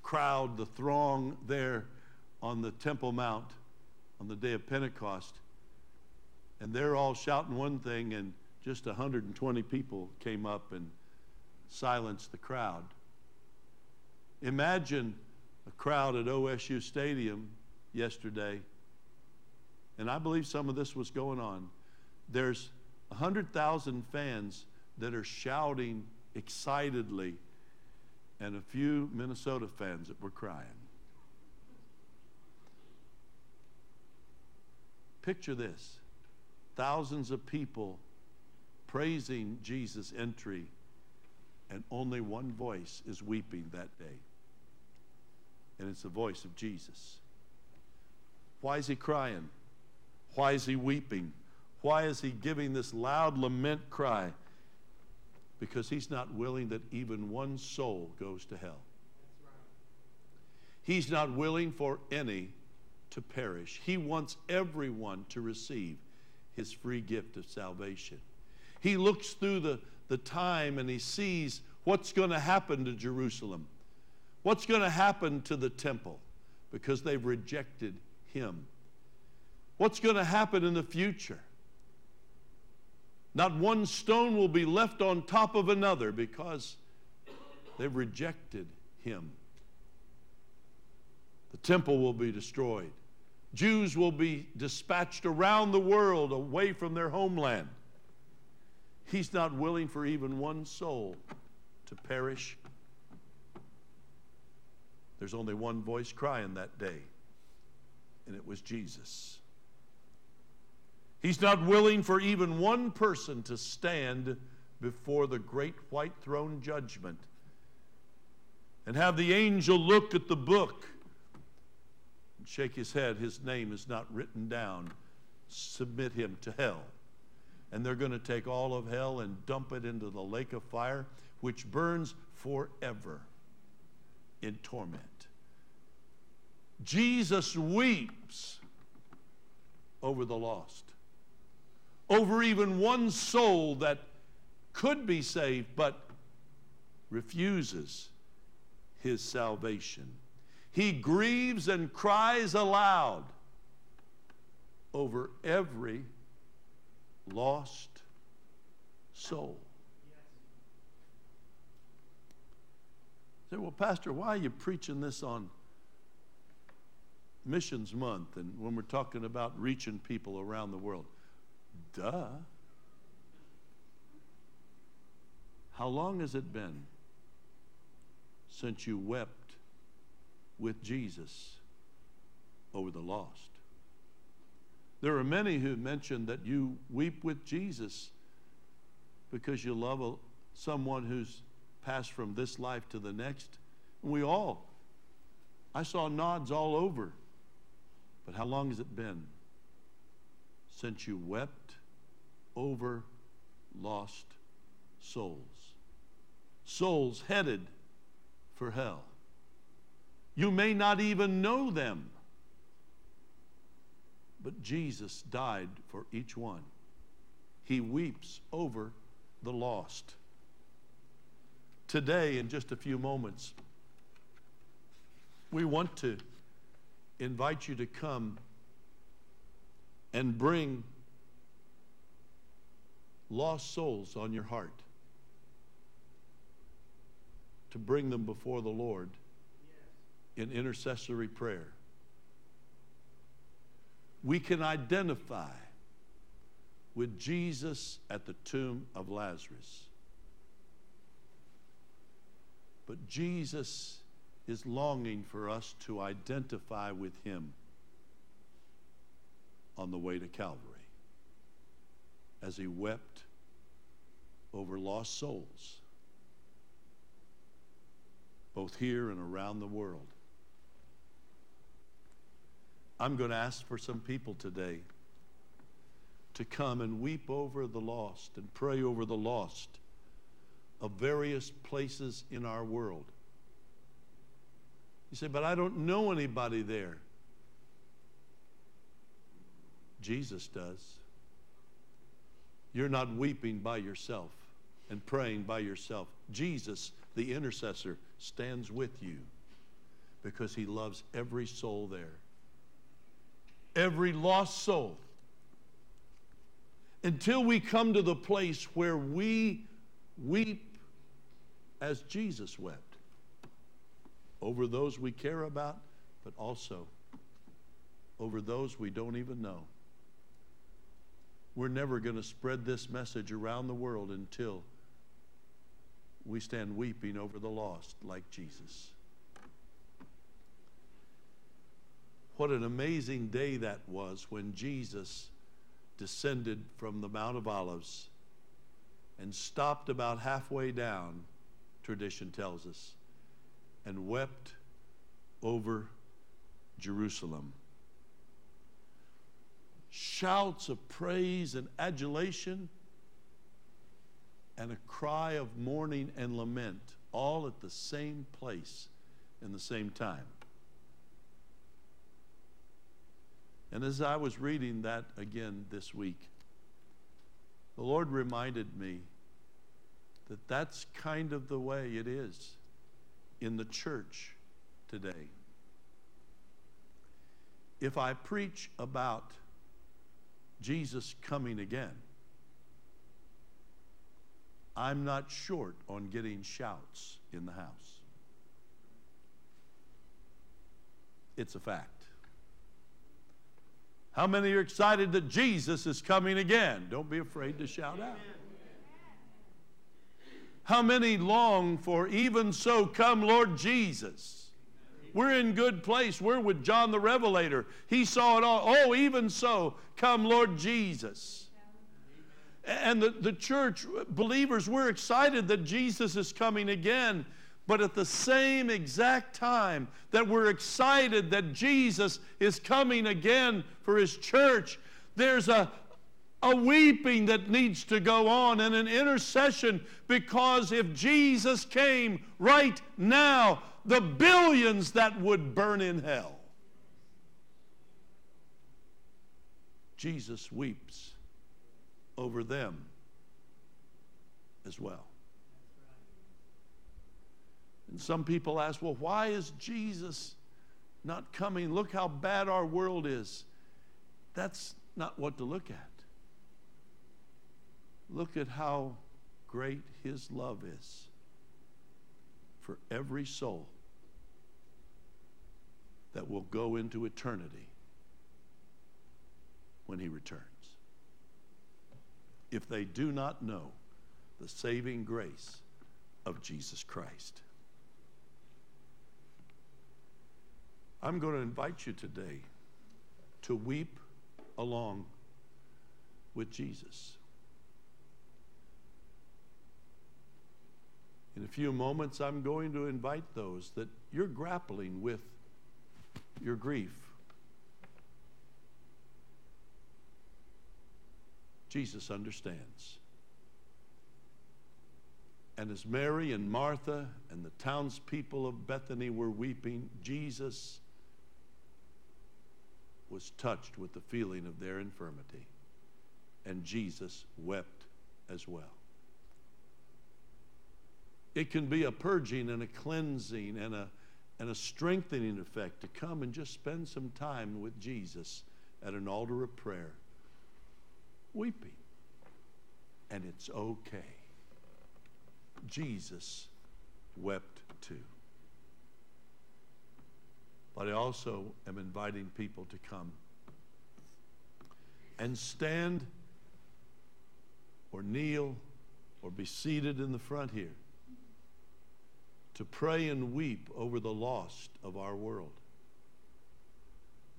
crowd, the throng there on the Temple Mount on the day of Pentecost. And they're all shouting one thing, and just 120 people came up and silenced the crowd. Imagine a crowd at OSU Stadium yesterday, and I believe some of this was going on. There's 100,000 fans that are shouting excitedly, and a few Minnesota fans that were crying. Picture this thousands of people praising Jesus' entry, and only one voice is weeping that day. And it's the voice of Jesus. Why is he crying? Why is he weeping? Why is he giving this loud lament cry? Because he's not willing that even one soul goes to hell. He's not willing for any to perish. He wants everyone to receive his free gift of salvation. He looks through the, the time and he sees what's going to happen to Jerusalem, what's going to happen to the temple because they've rejected him, what's going to happen in the future. Not one stone will be left on top of another because they've rejected him. The temple will be destroyed. Jews will be dispatched around the world away from their homeland. He's not willing for even one soul to perish. There's only one voice crying that day, and it was Jesus. He's not willing for even one person to stand before the great white throne judgment and have the angel look at the book and shake his head. His name is not written down. Submit him to hell. And they're going to take all of hell and dump it into the lake of fire, which burns forever in torment. Jesus weeps over the lost, over even one soul that could be saved but refuses his salvation. He grieves and cries aloud over every lost soul. Say, well, Pastor, why are you preaching this on Missions Month and when we're talking about reaching people around the world? Duh. How long has it been since you wept with Jesus over the lost. There are many who mention that you weep with Jesus because you love a, someone who's passed from this life to the next. And we all, I saw nods all over. But how long has it been since you wept over lost souls? Souls headed for hell. You may not even know them. But Jesus died for each one. He weeps over the lost. Today, in just a few moments, we want to invite you to come and bring lost souls on your heart, to bring them before the Lord in intercessory prayer. We can identify with Jesus at the tomb of Lazarus. But Jesus is longing for us to identify with him on the way to Calvary as he wept over lost souls, both here and around the world. I'm going to ask for some people today to come and weep over the lost and pray over the lost of various places in our world. You say, but I don't know anybody there. Jesus does. You're not weeping by yourself and praying by yourself. Jesus, the intercessor, stands with you because he loves every soul there every lost soul until we come to the place where we weep as Jesus wept. over those we care about, but also over those we don't even know. We're never going to spread this message around the world until we stand weeping over the lost like Jesus. What an amazing day that was when Jesus descended from the Mount of Olives and stopped about halfway down, tradition tells us, and wept over Jerusalem. Shouts of praise and adulation and a cry of mourning and lament all at the same place in the same time. And as I was reading that again this week, the Lord reminded me that that's kind of the way it is in the church today. If I preach about Jesus coming again, I'm not short on getting shouts in the house. It's a fact. How many are excited that Jesus is coming again? Don't be afraid to shout out. How many long for even so come Lord Jesus? We're in good place. We're with John the Revelator. He saw it all. Oh, even so come Lord Jesus. And the, the church, believers, we're excited that Jesus is coming again. But at the same exact time that we're excited that Jesus is coming again for his church, there's a, a weeping that needs to go on and an intercession because if Jesus came right now, the billions that would burn in hell. Jesus weeps over them as well. And some people ask, well, why is Jesus not coming? Look how bad our world is. That's not what to look at. Look at how great his love is for every soul that will go into eternity when he returns. If they do not know the saving grace of Jesus Christ. I'm going to invite you today to weep along with Jesus. In a few moments, I'm going to invite those that you're grappling with your grief. Jesus understands. And as Mary and Martha and the townspeople of Bethany were weeping, Jesus was touched with the feeling of their infirmity. And Jesus wept as well. It can be a purging and a cleansing and a, and a strengthening effect to come and just spend some time with Jesus at an altar of prayer, weeping. And it's okay. Jesus wept too. But I also am inviting people to come and stand or kneel or be seated in the front here to pray and weep over the lost of our world.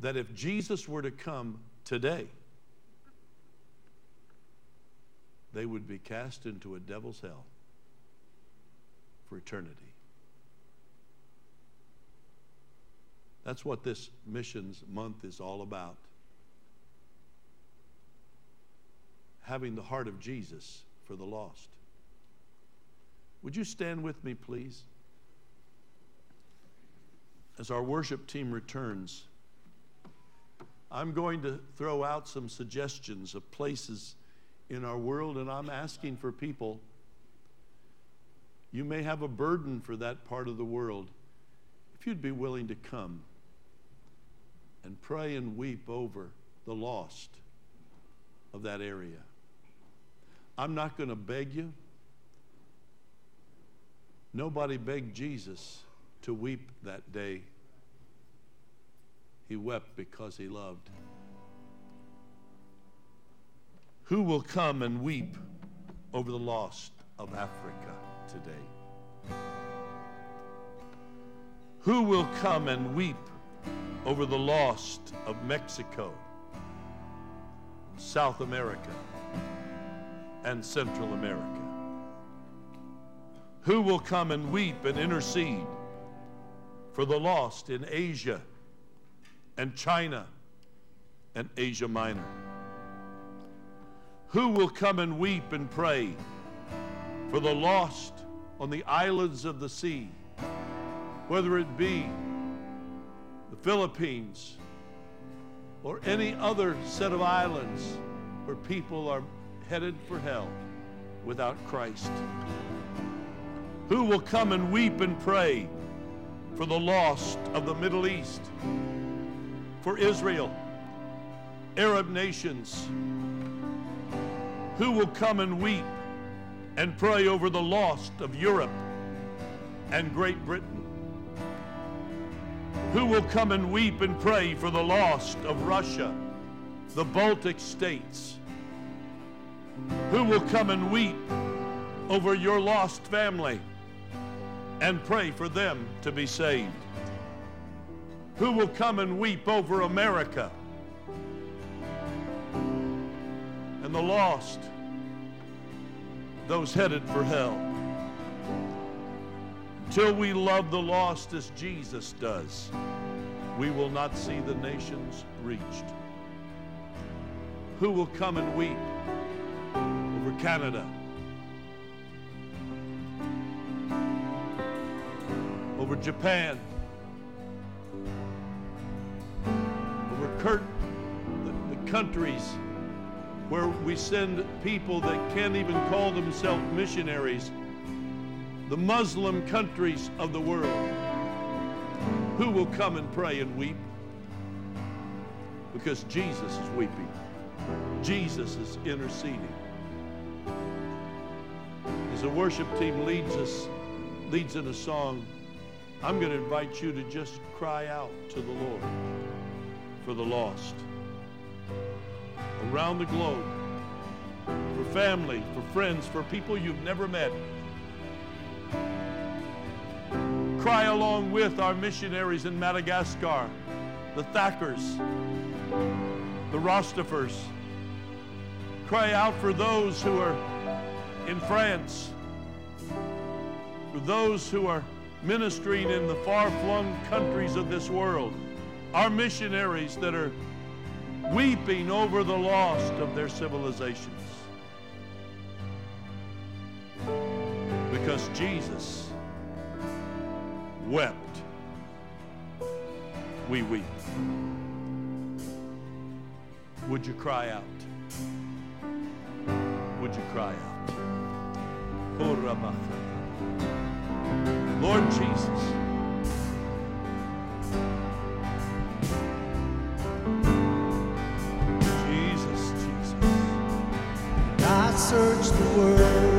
That if Jesus were to come today, they would be cast into a devil's hell for eternity. That's what this missions month is all about. Having the heart of Jesus for the lost. Would you stand with me, please? As our worship team returns, I'm going to throw out some suggestions of places in our world, and I'm asking for people. You may have a burden for that part of the world. If you'd be willing to come and pray and weep over the lost of that area. I'm not going to beg you. Nobody begged Jesus to weep that day. He wept because he loved. Who will come and weep over the lost of Africa today? Who will come and weep over the lost of Mexico, South America, and Central America? Who will come and weep and intercede for the lost in Asia and China and Asia Minor? Who will come and weep and pray for the lost on the islands of the sea, whether it be the Philippines or any other set of islands where people are headed for hell without Christ? Who will come and weep and pray for the lost of the Middle East, for Israel, Arab nations? Who will come and weep and pray over the lost of Europe and Great Britain? Who will come and weep and pray for the lost of Russia, the Baltic states? Who will come and weep over your lost family and pray for them to be saved? Who will come and weep over America and the lost, those headed for hell? Until we love the lost as Jesus does, we will not see the nations reached. Who will come and weep over Canada? Over Japan? Over Kurt, the, the countries where we send people that can't even call themselves missionaries, the Muslim countries of the world. Who will come and pray and weep? Because Jesus is weeping. Jesus is interceding. As the worship team leads us, leads in a song, I'm going to invite you to just cry out to the Lord for the lost around the globe, for family, for friends, for people you've never met. Cry along with our missionaries in Madagascar, the Thackers, the Rostafers. Cry out for those who are in France, for those who are ministering in the far flung countries of this world, our missionaries that are weeping over the lost of their civilizations. Because Jesus wept, we weep. Would you cry out? Would you cry out? Oh, Ramachata. Lord Jesus. Jesus, Jesus. I searched the world,